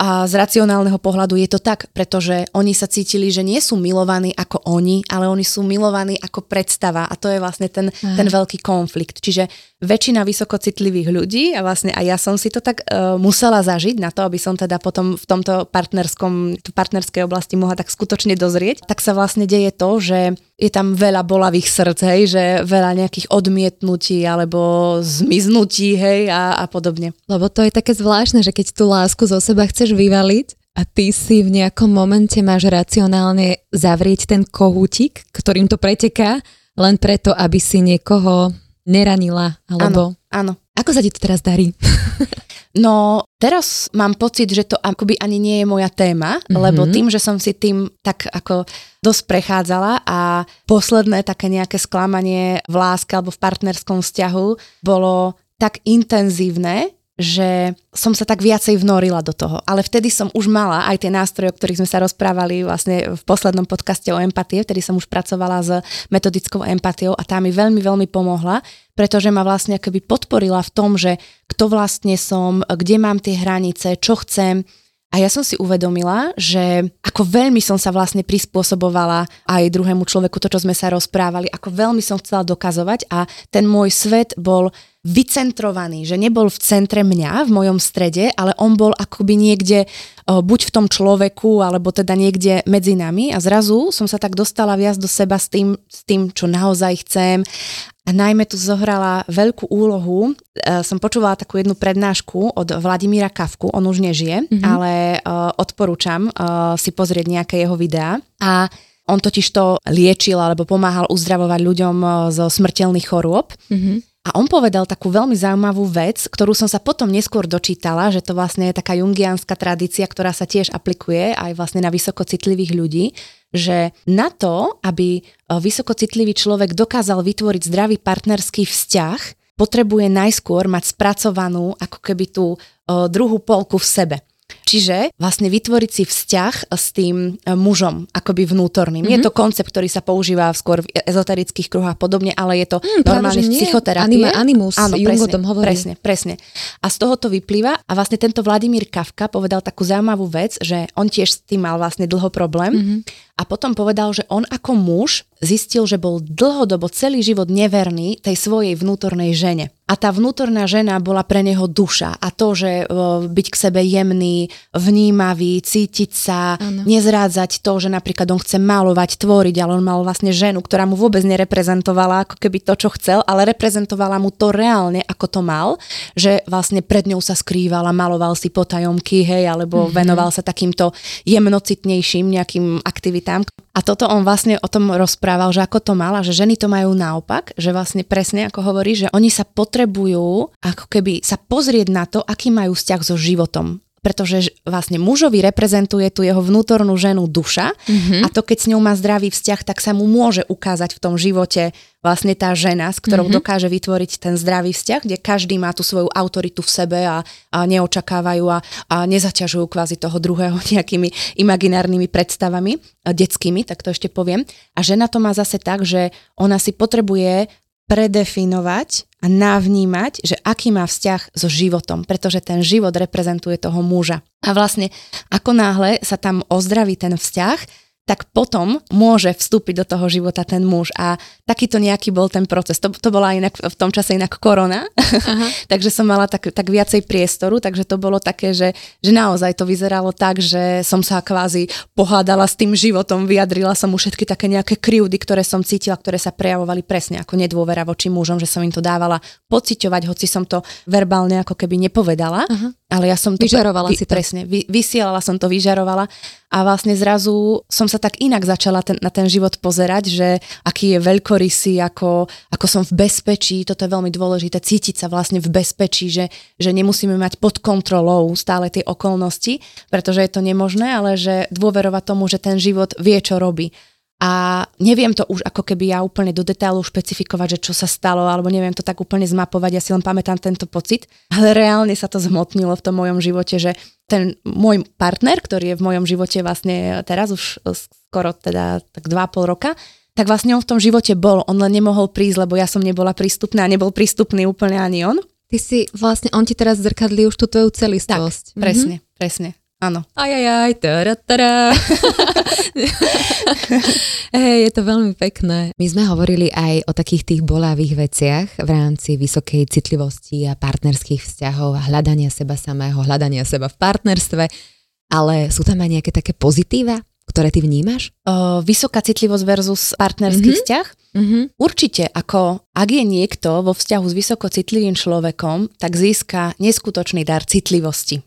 S3: a z racionálneho pohľadu je to tak, pretože oni sa cítili, že nie sú milovaní ako oni, ale oni sú milovaní ako predstava a to je vlastne ten, ten veľký konflikt. Čiže väčšina vysokocitlivých ľudí a vlastne aj ja som si to tak uh, musela zažiť na to, aby som teda potom v tomto partnerskom, partnerskej oblasti mohla tak skutočne dozrieť, tak sa vlastne deje to, že je tam veľa bolavých srdc, hej, že veľa nejakých odmietnutí alebo zmiznutí, hej, a, a podobne.
S2: Lebo to je také zvláštne, že keď tú lásku zo seba chceš vyvaliť a ty si v nejakom momente máš racionálne zavrieť ten kohútik, ktorým to preteká, len preto, aby si niekoho neranila, alebo...
S3: Áno, áno.
S2: Ako sa ti to teraz darí? [LAUGHS]
S3: No teraz mám pocit, že to akoby ani nie je moja téma, mm-hmm. lebo tým, že som si tým tak ako dosť prechádzala a posledné také nejaké sklamanie v láske alebo v partnerskom vzťahu bolo tak intenzívne, že som sa tak viacej vnorila do toho. Ale vtedy som už mala aj tie nástroje, o ktorých sme sa rozprávali vlastne v poslednom podcaste o empatie, vtedy som už pracovala s metodickou empatiou a tá mi veľmi, veľmi pomohla, pretože ma vlastne akoby podporila v tom, že kto vlastne som, kde mám tie hranice, čo chcem, a ja som si uvedomila, že ako veľmi som sa vlastne prispôsobovala aj druhému človeku, to, čo sme sa rozprávali, ako veľmi som chcela dokazovať a ten môj svet bol vycentrovaný, že nebol v centre mňa, v mojom strede, ale on bol akoby niekde buď v tom človeku, alebo teda niekde medzi nami. A zrazu som sa tak dostala viac do seba s tým, s tým čo naozaj chcem a najmä tu zohrala veľkú úlohu. E, som počúvala takú jednu prednášku od Vladimíra Kavku, on už nežije, mm-hmm. ale e, odporúčam e, si pozrieť nejaké jeho videá. A on totiž to liečil alebo pomáhal uzdravovať ľuďom zo smrteľných chorôb. Mm-hmm. A on povedal takú veľmi zaujímavú vec, ktorú som sa potom neskôr dočítala, že to vlastne je taká jungianská tradícia, ktorá sa tiež aplikuje aj vlastne na vysokocitlivých ľudí, že na to, aby e, vysokocitlivý človek dokázal vytvoriť zdravý partnerský vzťah, potrebuje najskôr mať spracovanú ako keby tú e, druhú polku v sebe. Čiže vlastne vytvoriť si vzťah s tým e, mužom, akoby vnútorným. Mm-hmm. Je to koncept, ktorý sa používa skôr v ezoterických kruhách podobne, ale je to mm, normálne v psychoterapii.
S2: Anima, animus,
S3: Áno,
S2: Jung
S3: presne,
S2: o tom hovorí.
S3: Presne, presne. A z toho to vyplýva a vlastne tento Vladimír Kafka povedal takú zaujímavú vec, že on tiež s tým mal vlastne dlho problém mm-hmm. A potom povedal, že on ako muž zistil, že bol dlhodobo celý život neverný tej svojej vnútornej žene. A tá vnútorná žena bola pre neho duša. A to, že byť k sebe jemný, vnímavý, cítiť sa, ano. nezrádzať to, že napríklad on chce malovať, tvoriť, ale on mal vlastne ženu, ktorá mu vôbec nereprezentovala ako keby to, čo chcel, ale reprezentovala mu to reálne, ako to mal, že vlastne pred ňou sa skrývala, maloval si potajomky, hej, alebo mm-hmm. venoval sa takýmto jemnocitnejším nejakým aktivitám. A toto on vlastne o tom rozprával, že ako to mal a že ženy to majú naopak, že vlastne presne ako hovorí, že oni sa potrebujú ako keby sa pozrieť na to, aký majú vzťah so životom pretože vlastne mužovi reprezentuje tu jeho vnútornú ženu duša mm-hmm. a to, keď s ňou má zdravý vzťah, tak sa mu môže ukázať v tom živote vlastne tá žena, s ktorou mm-hmm. dokáže vytvoriť ten zdravý vzťah, kde každý má tú svoju autoritu v sebe a, a neočakávajú a, a nezaťažujú kvázi toho druhého [LAUGHS] nejakými imaginárnymi predstavami, detskými, tak to ešte poviem. A žena to má zase tak, že ona si potrebuje predefinovať a navnímať, že aký má vzťah so životom, pretože ten život reprezentuje toho muža. A vlastne ako náhle sa tam ozdraví ten vzťah, tak potom môže vstúpiť do toho života ten muž. A takýto nejaký bol ten proces. To, to bola inak v tom čase inak korona, [LAUGHS] takže som mala tak, tak viacej priestoru, takže to bolo také, že, že naozaj to vyzeralo tak, že som sa kvázi pohádala s tým životom, vyjadrila som mu všetky také nejaké kryúdy, ktoré som cítila, ktoré sa prejavovali presne ako nedôvera voči mužom, že som im to dávala pociťovať, hoci som to verbálne ako keby nepovedala. Aha. Ale ja som to...
S2: Vyžarovala vy, si
S3: to. Presne, vy, vysielala som to, vyžarovala a vlastne zrazu som sa tak inak začala ten, na ten život pozerať, že aký je veľkorysý, ako, ako som v bezpečí, toto je veľmi dôležité, cítiť sa vlastne v bezpečí, že, že nemusíme mať pod kontrolou stále tie okolnosti, pretože je to nemožné, ale že dôverovať tomu, že ten život vie, čo robí. A neviem to už ako keby ja úplne do detailu špecifikovať, že čo sa stalo, alebo neviem to tak úplne zmapovať, ja si len pamätám tento pocit, ale reálne sa to zmotnilo v tom mojom živote, že ten môj partner, ktorý je v mojom živote vlastne teraz už skoro teda tak 2,5 roka, tak vlastne on v tom živote bol, on len nemohol prísť, lebo ja som nebola prístupná a nebol prístupný úplne ani on.
S2: Ty si vlastne, on ti teraz zrkadlí už tú tvoju celistvosť.
S3: Tak, presne, mm-hmm. presne. Áno.
S2: Ajajaj, tara, tara. [LAUGHS] hey, je to veľmi pekné. My sme hovorili aj o takých tých bolavých veciach v rámci vysokej citlivosti a partnerských vzťahov a hľadania seba samého, hľadania seba v partnerstve, ale sú tam aj nejaké také pozitíva? Ktoré ty vnímaš?
S3: Uh, vysoká citlivosť versus partnerský mm-hmm. vzťah? Mm-hmm. Určite, ako ak je niekto vo vzťahu s vysokocitlivým človekom, tak získa neskutočný dar citlivosti.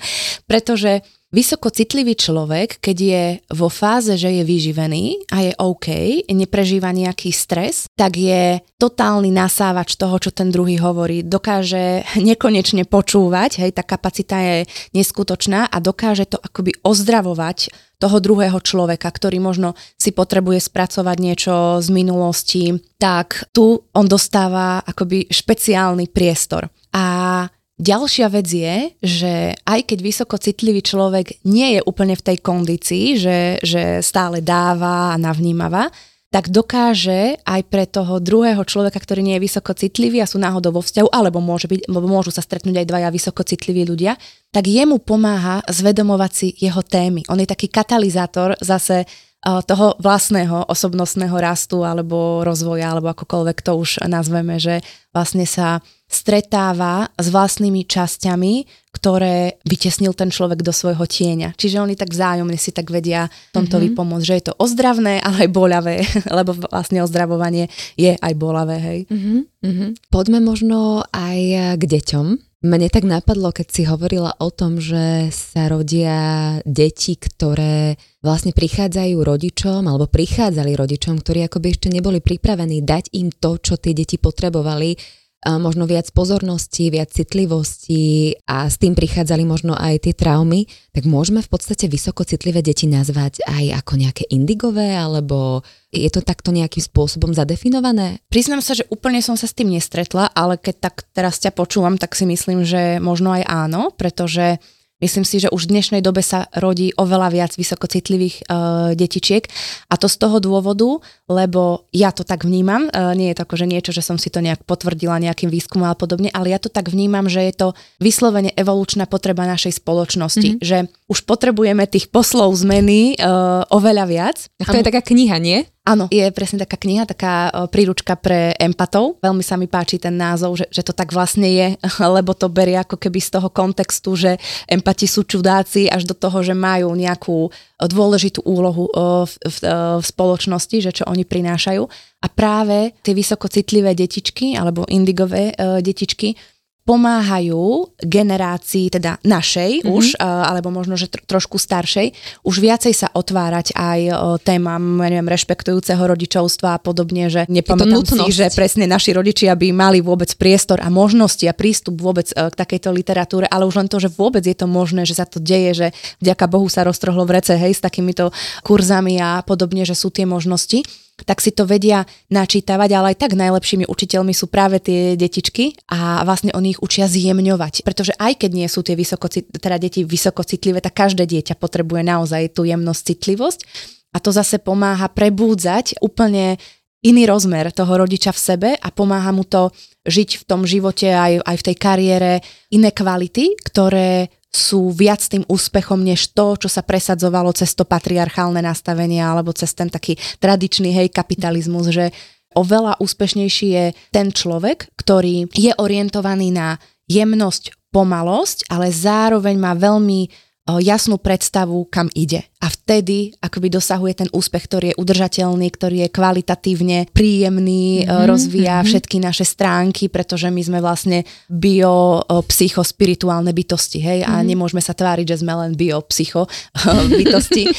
S3: [LAUGHS] Pretože Vysoko citlivý človek, keď je vo fáze, že je vyživený a je OK, neprežíva nejaký stres, tak je totálny nasávač toho, čo ten druhý hovorí. Dokáže nekonečne počúvať, hej, tá kapacita je neskutočná a dokáže to akoby ozdravovať toho druhého človeka, ktorý možno si potrebuje spracovať niečo z minulosti, tak tu on dostáva akoby špeciálny priestor. A Ďalšia vec je, že aj keď vysoko citlivý človek nie je úplne v tej kondícii, že, že stále dáva a navnímava, tak dokáže aj pre toho druhého človeka, ktorý nie je vysoko citlivý a sú náhodou vo vzťahu, alebo môže byť, môžu sa stretnúť aj dvaja vysoko citliví ľudia, tak jemu pomáha zvedomovať si jeho témy. On je taký katalizátor zase toho vlastného osobnostného rastu alebo rozvoja, alebo akokoľvek to už nazveme, že vlastne sa stretáva s vlastnými časťami, ktoré vytesnil ten človek do svojho tieňa. Čiže oni tak vzájomne si tak vedia tomto mm-hmm. vypomôcť, že je to ozdravné, [LAUGHS] ale aj bolavé, lebo vlastne ozdravovanie je aj bolavé, hej.
S2: Mm-hmm. Poďme možno aj k deťom. Mne tak napadlo, keď si hovorila o tom, že sa rodia deti, ktoré vlastne prichádzajú rodičom alebo prichádzali rodičom, ktorí akoby ešte neboli pripravení dať im to, čo tie deti potrebovali, možno viac pozornosti, viac citlivosti a s tým prichádzali možno aj tie traumy, tak môžeme v podstate vysoko citlivé deti nazvať aj ako nejaké indigové, alebo je to takto nejakým spôsobom zadefinované?
S3: Priznám sa, že úplne som sa s tým nestretla, ale keď tak teraz ťa počúvam, tak si myslím, že možno aj áno, pretože Myslím si, že už v dnešnej dobe sa rodí oveľa viac vysokocitlivých uh, detičiek a to z toho dôvodu, lebo ja to tak vnímam, uh, nie je to akože niečo, že som si to nejak potvrdila nejakým výskumom a podobne, ale ja to tak vnímam, že je to vyslovene evolučná potreba našej spoločnosti, mm-hmm. že už potrebujeme tých poslov zmeny uh, oveľa viac.
S2: A to je taká kniha, nie?
S3: Áno, je presne taká kniha, taká príručka pre empatov. Veľmi sa mi páči ten názov, že, že to tak vlastne je, [LAUGHS] lebo to berie ako keby z toho kontextu, že empati sú čudáci až do toho, že majú nejakú dôležitú úlohu v, v, v spoločnosti, že čo oni prinášajú. A práve tie vysokocitlivé detičky alebo indigové detičky pomáhajú generácii, teda našej mm-hmm. už, alebo možno, že trošku staršej, už viacej sa otvárať aj témam, neviem, rešpektujúceho rodičovstva a podobne, že nepamätám si, že presne naši rodičia by mali vôbec priestor a možnosti a prístup vôbec e, k takejto literatúre, ale už len to, že vôbec je to možné, že sa to deje, že vďaka Bohu sa roztrhlo v rece, hej, s takýmito kurzami a podobne, že sú tie možnosti tak si to vedia načítavať, ale aj tak najlepšími učiteľmi sú práve tie detičky a vlastne oni ich učia zjemňovať. Pretože aj keď nie sú tie vysokocit, teda deti vysokocitlivé, tak každé dieťa potrebuje naozaj tú jemnosť, citlivosť. A to zase pomáha prebúdzať úplne iný rozmer toho rodiča v sebe a pomáha mu to žiť v tom živote aj, aj v tej kariére iné kvality, ktoré sú viac tým úspechom, než to, čo sa presadzovalo cez to patriarchálne nastavenie alebo cez ten taký tradičný hej kapitalizmus, že oveľa úspešnejší je ten človek, ktorý je orientovaný na jemnosť, pomalosť, ale zároveň má veľmi jasnú predstavu, kam ide. A vtedy akoby dosahuje ten úspech, ktorý je udržateľný, ktorý je kvalitatívne príjemný, mm-hmm, rozvíja mm-hmm. všetky naše stránky, pretože my sme vlastne bio, psychospirituálne bytosti, hej, mm-hmm. a mhm. nemôžeme sa tváriť, že sme len bio, psycho bytosti,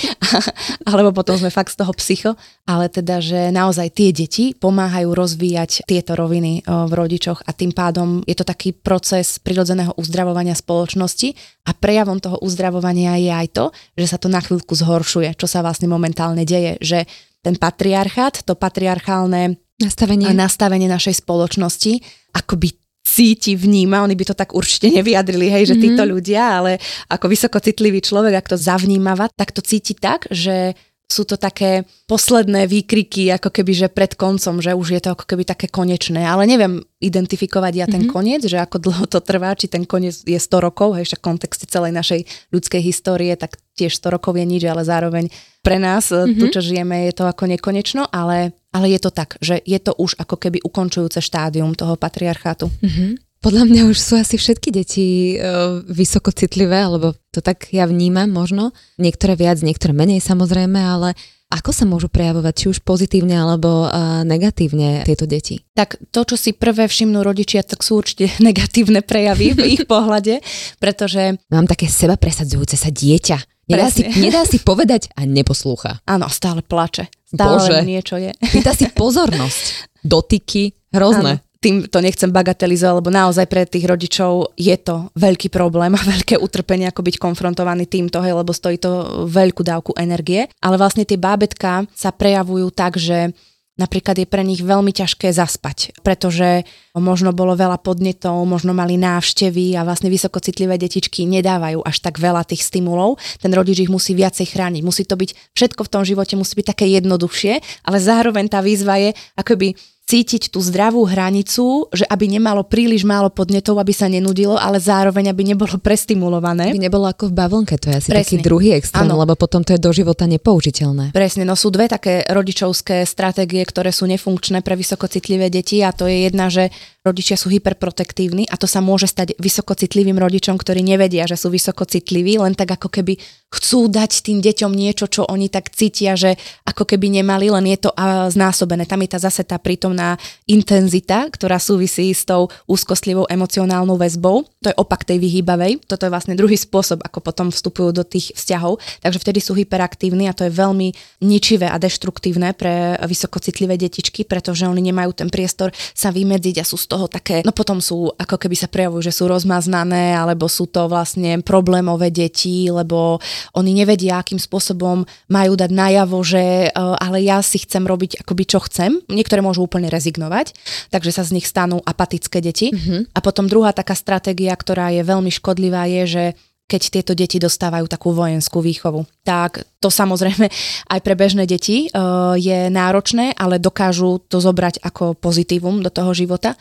S3: [LAUGHS] alebo potom sme fakt z toho psycho, ale teda, že naozaj tie deti pomáhajú rozvíjať tieto roviny v rodičoch a tým pádom je to taký proces prirodzeného uzdravovania spoločnosti a prejavom toho uzdravovania je aj to, že sa to na chvíľku zhoršuje, čo sa vlastne momentálne deje, že ten patriarchát, to patriarchálne
S2: nastavenie,
S3: nastavenie našej spoločnosti akoby cíti, vníma, oni by to tak určite nevyjadrili, hej, že mm-hmm. títo ľudia, ale ako vysokocitlivý človek, ak to zavnímava, tak to cíti tak, že sú to také posledné výkriky, ako keby, že pred koncom, že už je to ako keby také konečné. Ale neviem identifikovať ja ten mm-hmm. koniec, že ako dlho to trvá, či ten koniec je 100 rokov, hej, však v kontexte celej našej ľudskej histórie, tak tiež 100 rokov je nič, ale zároveň pre nás, mm-hmm. tu čo žijeme, je to ako nekonečno, ale, ale je to tak, že je to už ako keby ukončujúce štádium toho patriarchátu.
S2: Mm-hmm. Podľa mňa už sú asi všetky deti uh, vysoko citlivé, alebo to tak ja vnímam možno. Niektoré viac, niektoré menej samozrejme, ale ako sa môžu prejavovať, či už pozitívne alebo uh, negatívne tieto deti?
S3: Tak to, čo si prvé všimnú rodičia, tak sú určite [LAUGHS] negatívne prejavy v ich pohľade, pretože...
S2: Mám také seba presadzujúce sa dieťa. Nedá si, nedá si povedať a neposlúcha.
S3: Áno, stále plače. Stále Bože. niečo je.
S2: Pýta si pozornosť. [LAUGHS] Dotyky, hrozné. Áno
S3: tým to nechcem bagatelizovať, lebo naozaj pre tých rodičov je to veľký problém a [LAUGHS] veľké utrpenie, ako byť konfrontovaný týmto, hej, lebo stojí to veľkú dávku energie. Ale vlastne tie bábetka sa prejavujú tak, že napríklad je pre nich veľmi ťažké zaspať, pretože možno bolo veľa podnetov, možno mali návštevy a vlastne vysokocitlivé detičky nedávajú až tak veľa tých stimulov. Ten rodič ich musí viacej chrániť. Musí to byť, všetko v tom živote musí byť také jednoduchšie, ale zároveň tá výzva je akoby cítiť tú zdravú hranicu, že aby nemalo príliš málo podnetov, aby sa nenudilo, ale zároveň, aby nebolo prestimulované.
S2: Aby nebolo ako v bavlnke, to je asi Presne. taký druhý extrém, ano. lebo potom to je do života nepoužiteľné.
S3: Presne, no sú dve také rodičovské stratégie, ktoré sú nefunkčné pre vysokocitlivé deti a to je jedna, že rodičia sú hyperprotektívni a to sa môže stať vysokocitlivým rodičom, ktorí nevedia, že sú vysokocitliví, len tak ako keby chcú dať tým deťom niečo, čo oni tak cítia, že ako keby nemali, len je to znásobené. Tam je tá zase tá prítomná intenzita, ktorá súvisí s tou úzkostlivou emocionálnou väzbou. To je opak tej vyhýbavej. Toto je vlastne druhý spôsob, ako potom vstupujú do tých vzťahov. Takže vtedy sú hyperaktívni a to je veľmi ničivé a deštruktívne pre vysokocitlivé detičky, pretože oni nemajú ten priestor sa vymedziť a sú toho také, no potom sú, ako keby sa prejavujú, že sú rozmaznané, alebo sú to vlastne problémové deti, lebo oni nevedia, akým spôsobom majú dať najavo, že uh, ale ja si chcem robiť akoby čo chcem. Niektoré môžu úplne rezignovať, takže sa z nich stanú apatické deti. Mm-hmm. A potom druhá taká stratégia, ktorá je veľmi škodlivá, je, že keď tieto deti dostávajú takú vojenskú výchovu. Tak to samozrejme [LAUGHS] aj pre bežné deti uh, je náročné, ale dokážu to zobrať ako pozitívum do toho života,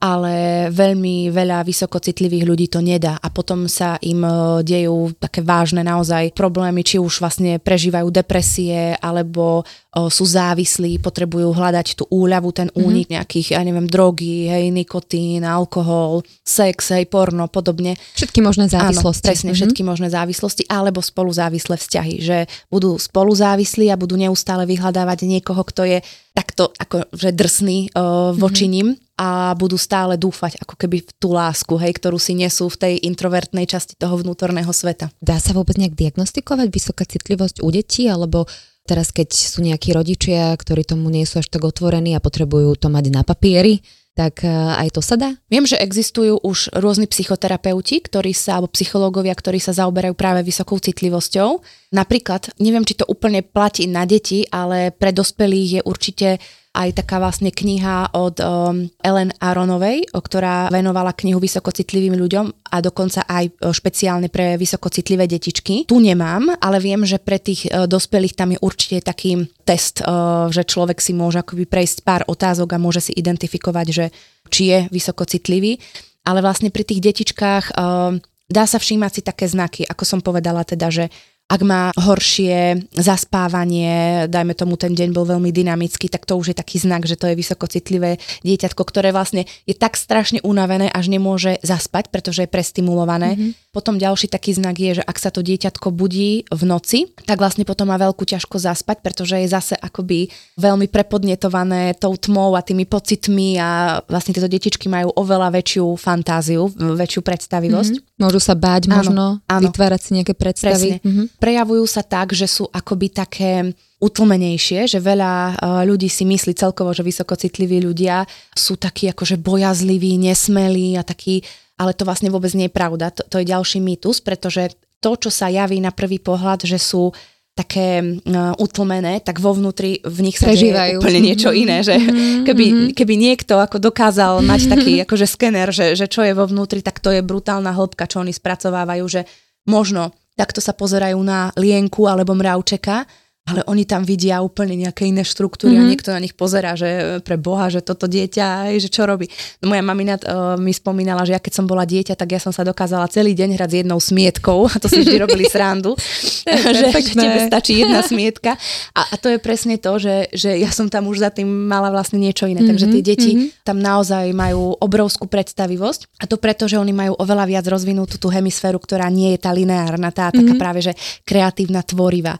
S3: ale veľmi veľa vysokocitlivých ľudí to nedá a potom sa im uh, dejú také vážne naozaj problémy, či už vlastne prežívajú depresie alebo sú závislí, potrebujú hľadať tú úľavu, ten mhm. únik mm-hmm. nejakých, ja neviem, drogy, hej, nikotín, alkohol, sex, hej, porno, podobne.
S2: Všetky možné závislosti.
S3: Áno, presne, mm-hmm. všetky možné závislosti, alebo spoluzávislé vzťahy, že budú spoluzávislí a budú neustále vyhľadávať niekoho, kto je takto akože drsný uh, voči mm-hmm. ním a budú stále dúfať ako keby v tú lásku, hej, ktorú si nesú v tej introvertnej časti toho vnútorného sveta.
S2: Dá sa vôbec nejak diagnostikovať vysoká citlivosť u detí, alebo teraz keď sú nejakí rodičia, ktorí tomu nie sú až tak otvorení a potrebujú to mať na papieri, tak e, aj to sa dá?
S3: Viem, že existujú už rôzni psychoterapeuti, ktorí sa, alebo psychológovia, ktorí sa zaoberajú práve vysokou citlivosťou. Napríklad, neviem, či to úplne platí na deti, ale pre dospelých je určite aj taká vlastne kniha od um, Ellen Aronovej, ktorá venovala knihu vysokocitlivým ľuďom a dokonca aj špeciálne pre vysokocitlivé detičky. Tu nemám, ale viem, že pre tých uh, dospelých tam je určite taký test, uh, že človek si môže akoby prejsť pár otázok a môže si identifikovať, že či je vysokocitlivý. Ale vlastne pri tých detičkách uh, dá sa všímať si také znaky, ako som povedala teda, že ak má horšie zaspávanie, dajme tomu ten deň bol veľmi dynamický, tak to už je taký znak, že to je vysokocitlivé dieťatko, ktoré vlastne je tak strašne unavené, až nemôže zaspať, pretože je prestimulované. Mm-hmm. Potom ďalší taký znak je, že ak sa to dieťatko budí v noci, tak vlastne potom má veľkú ťažko zaspať, pretože je zase akoby veľmi prepodnetované tou tmou a tými pocitmi a vlastne tieto detičky majú oveľa väčšiu fantáziu, väčšiu predstavivosť. Mm-hmm.
S2: Môžu sa báť možno, áno, áno. vytvárať si nejaké predstavy.
S3: Mm-hmm. Prejavujú sa tak, že sú akoby také utlmenejšie, že veľa uh, ľudí si myslí celkovo, že vysokocitliví ľudia sú takí akože bojazliví, nesmelí a takí ale to vlastne vôbec nie je pravda. To, to je ďalší mýtus, pretože to, čo sa javí na prvý pohľad, že sú také uh, utlmené, tak vo vnútri v nich sa Prežívajú. úplne niečo iné, že mm-hmm. [LAUGHS] keby, keby niekto ako dokázal [LAUGHS] mať taký akože skener, že, že čo je vo vnútri, tak to je brutálna hĺbka, čo oni spracovávajú, že možno takto sa pozerajú na lienku alebo mravčeka ale oni tam vidia úplne nejaké iné štruktúry mm-hmm. a mhm. niekto na nich pozera, že pre Boha, že toto dieťa, že čo robí. No moja mamina uh, mi spomínala, že ja keď som bola dieťa, tak ja som sa dokázala celý deň hrať s jednou smietkou a to si vždy robili srandu, [LAUGHS] [LAUGHS] že, [LAUGHS] tebe stačí jedna smietka a, a to je presne to, že, že ja som tam už za tým mala vlastne niečo iné, mm-hmm. takže tie mhm, deti mm-hmm. tam naozaj majú obrovskú predstavivosť a to preto, že oni majú oveľa viac rozvinutú tú hemisféru, ktorá nie je tá lineárna, tá mm-hmm. taká mhm. práve, že kreatívna, tvorivá.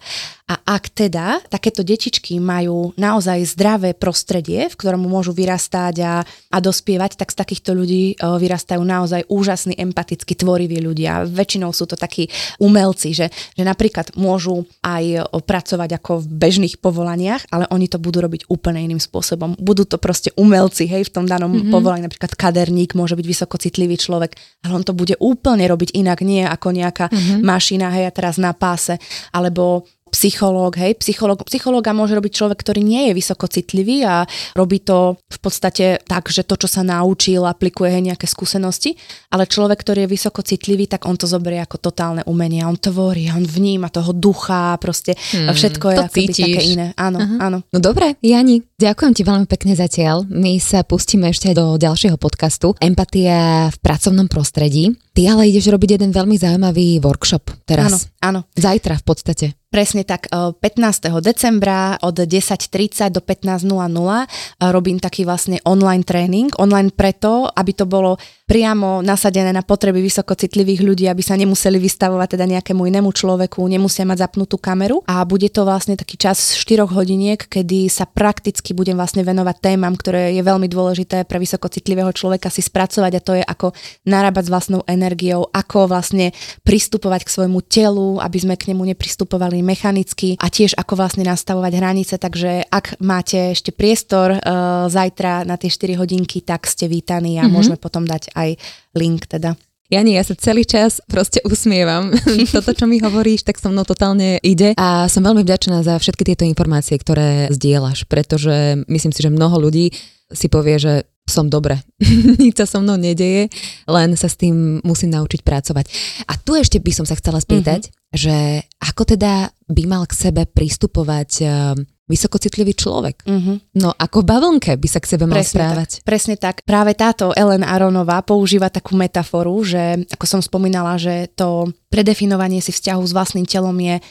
S3: A ak teda takéto detičky majú naozaj zdravé prostredie, v ktorom môžu vyrastať a, a dospievať, tak z takýchto ľudí o, vyrastajú naozaj úžasní, empaticky tvoriví ľudia. Väčšinou sú to takí umelci, že, že napríklad môžu aj o, pracovať ako v bežných povolaniach, ale oni to budú robiť úplne iným spôsobom. Budú to proste umelci, hej, v tom danom mm-hmm. povolaní, napríklad kaderník môže byť vysokocitlivý človek, ale on to bude úplne robiť inak, nie ako nejaká mm-hmm. mašina, hej, a teraz na páse, alebo psychológ, hej, psychológ, psychológa môže robiť človek, ktorý nie je vysoko citlivý a robí to v podstate tak, že to, čo sa naučil, aplikuje hej, nejaké skúsenosti, ale človek, ktorý je vysoko citlivý, tak on to zoberie ako totálne umenie, on tvorí, on vníma toho ducha, proste hmm, všetko je ako také iné. Áno, uh-huh. áno.
S2: No dobre, Jani, ďakujem ti veľmi pekne zatiaľ. My sa pustíme ešte do ďalšieho podcastu Empatia v pracovnom prostredí. Ty ale ideš robiť jeden veľmi zaujímavý workshop teraz.
S3: Áno, áno.
S2: Zajtra v podstate.
S3: Presne tak, 15. E, decembra od 10.30 do 15.00 e, robím taký vlastne online tréning. Online preto, aby to bolo priamo nasadené na potreby vysokocitlivých ľudí, aby sa nemuseli vystavovať teda nejakému inému človeku, nemusia mať zapnutú kameru. A bude to vlastne taký čas 4 hodiniek, kedy sa prakticky budem vlastne venovať témam, ktoré je veľmi dôležité pre vysokocitlivého človeka si spracovať a to je ako narábať s vlastnou energiou, ako vlastne pristupovať k svojmu telu, aby sme k nemu nepristupovali mechanicky a tiež ako vlastne nastavovať hranice, takže ak máte ešte priestor uh, zajtra na tie 4 hodinky, tak ste vítaní a mm-hmm. môžeme potom dať aj link teda.
S2: Jani, ja sa celý čas proste usmievam. [LAUGHS] Toto, čo mi hovoríš, tak so mnou totálne ide a som veľmi vďačná za všetky tieto informácie, ktoré zdieľaš, pretože myslím si, že mnoho ľudí si povie, že som dobre. [LAUGHS] Nič sa so mnou nedeje, len sa s tým musím naučiť pracovať. A tu ešte by som sa chcela spýtať, mm-hmm. že ako teda by mal k sebe pristupovať uh, vysokocitlivý človek. Mm-hmm. No ako bavlnke by sa k sebe mal presne správať.
S3: Tak, presne tak. Práve táto Ellen Aronová používa takú metaforu, že ako som spomínala, že to predefinovanie si vzťahu s vlastným telom je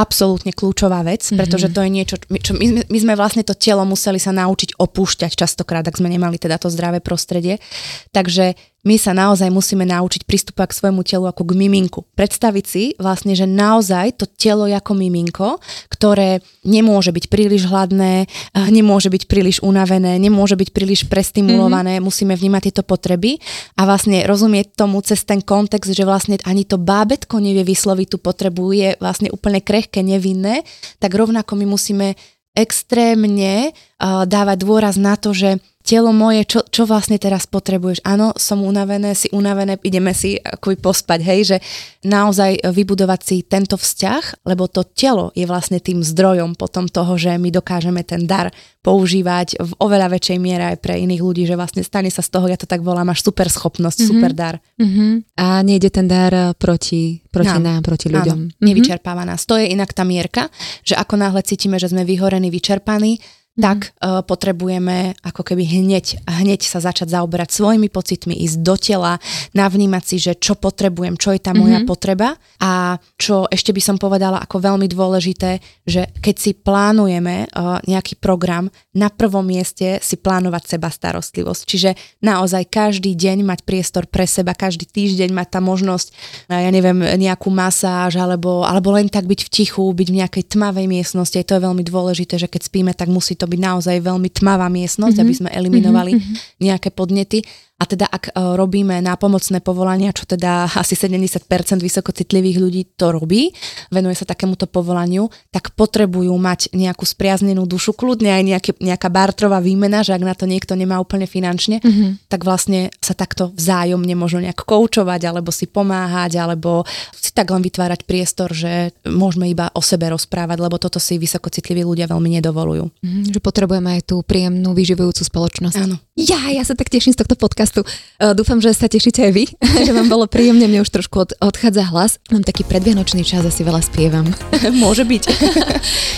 S3: absolútne kľúčová vec, mm-hmm. pretože to je niečo, čo my, my sme vlastne to telo museli sa naučiť opúšťať častokrát, ak sme nemali teda to zdravé prostredie. Takže my sa naozaj musíme naučiť pristupovať k svojmu telu ako k miminku. Predstaviť si vlastne, že naozaj to telo je ako miminko, ktoré nemôže byť príliš hladné, eh, nemôže byť príliš unavené, nemôže byť príliš prestimulované, mm-hmm. musíme vnímať tieto potreby a vlastne rozumieť tomu cez ten kontext, že vlastne ani to bábetko nevie vysloviť tú potrebu, je vlastne úplne krehké, nevinné, tak rovnako my musíme extrémne uh, dávať dôraz na to, že telo moje, čo, čo vlastne teraz potrebuješ? Áno, som unavené, si unavené, ideme si akoby pospať, hej, že naozaj vybudovať si tento vzťah, lebo to telo je vlastne tým zdrojom potom toho, že my dokážeme ten dar používať v oveľa väčšej miere aj pre iných ľudí, že vlastne stane sa z toho, ja to tak volám, máš super schopnosť, mm-hmm. super dar.
S2: Mm-hmm. A nejde ten dar proti, proti no. nám, proti ľuďom. Áno,
S3: mm-hmm. nevyčerpáva nás. To je inak tá mierka, že ako náhle cítime, že sme vyhorení, vyčerpaní. Tak uh, potrebujeme ako keby hneď, hneď sa začať zaoberať svojimi pocitmi, ísť do tela, navnímať si, že čo potrebujem, čo je tá moja mm-hmm. potreba a čo ešte by som povedala ako veľmi dôležité, že keď si plánujeme uh, nejaký program, na prvom mieste si plánovať seba starostlivosť. Čiže naozaj každý deň mať priestor pre seba, každý týždeň mať tá možnosť, uh, ja neviem, nejakú masáž alebo, alebo len tak byť v tichu, byť v nejakej tmavej miestnosti. To je veľmi dôležité, že keď spíme, tak musí to byť naozaj veľmi tmavá miestnosť, mm-hmm. aby sme eliminovali mm-hmm. nejaké podnety. A teda ak uh, robíme na pomocné povolania, čo teda asi 70% vysokocitlivých ľudí to robí, venuje sa takémuto povolaniu, tak potrebujú mať nejakú spriaznenú dušu, kľudne aj nejaký, nejaká bartrová výmena, že ak na to niekto nemá úplne finančne, mm-hmm. tak vlastne sa takto vzájomne možno nejak koučovať, alebo si pomáhať, alebo si tak len vytvárať priestor, že môžeme iba o sebe rozprávať, lebo toto si vysokocitliví ľudia veľmi nedovolujú.
S2: Mm, že potrebujeme aj tú príjemnú, vyživujúcu spoločnosť.
S3: Áno.
S2: Ja, ja sa tak teším z tohto podcastu podcastu. Uh, dúfam, že sa tešíte aj vy, [LAUGHS] že vám bolo príjemne, mne už trošku od, odchádza hlas. Mám taký predvianočný čas, asi veľa spievam. [LAUGHS]
S3: Môže byť.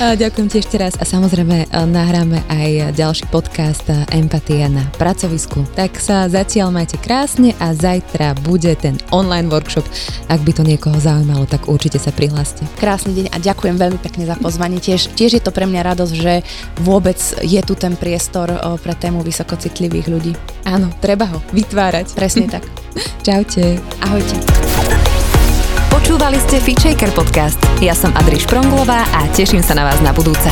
S2: uh, [LAUGHS] ďakujem ti ešte raz a samozrejme uh, nahráme aj ďalší podcast Empatia na pracovisku. Tak sa zatiaľ majte krásne a zajtra bude ten online workshop. Ak by to niekoho zaujímalo, tak určite sa prihláste.
S3: Krásny deň a ďakujem veľmi pekne za pozvanie. Tiež, tiež je to pre mňa radosť, že vôbec je tu ten priestor pre tému vysokocitlivých ľudí.
S2: Áno, treba ho vytvárať.
S3: Presne [LAUGHS] tak.
S2: Čaute.
S3: Ahojte.
S4: Počúvali ste Fitchaker podcast. Ja som Adriš Pronglová a teším sa na vás na budúce.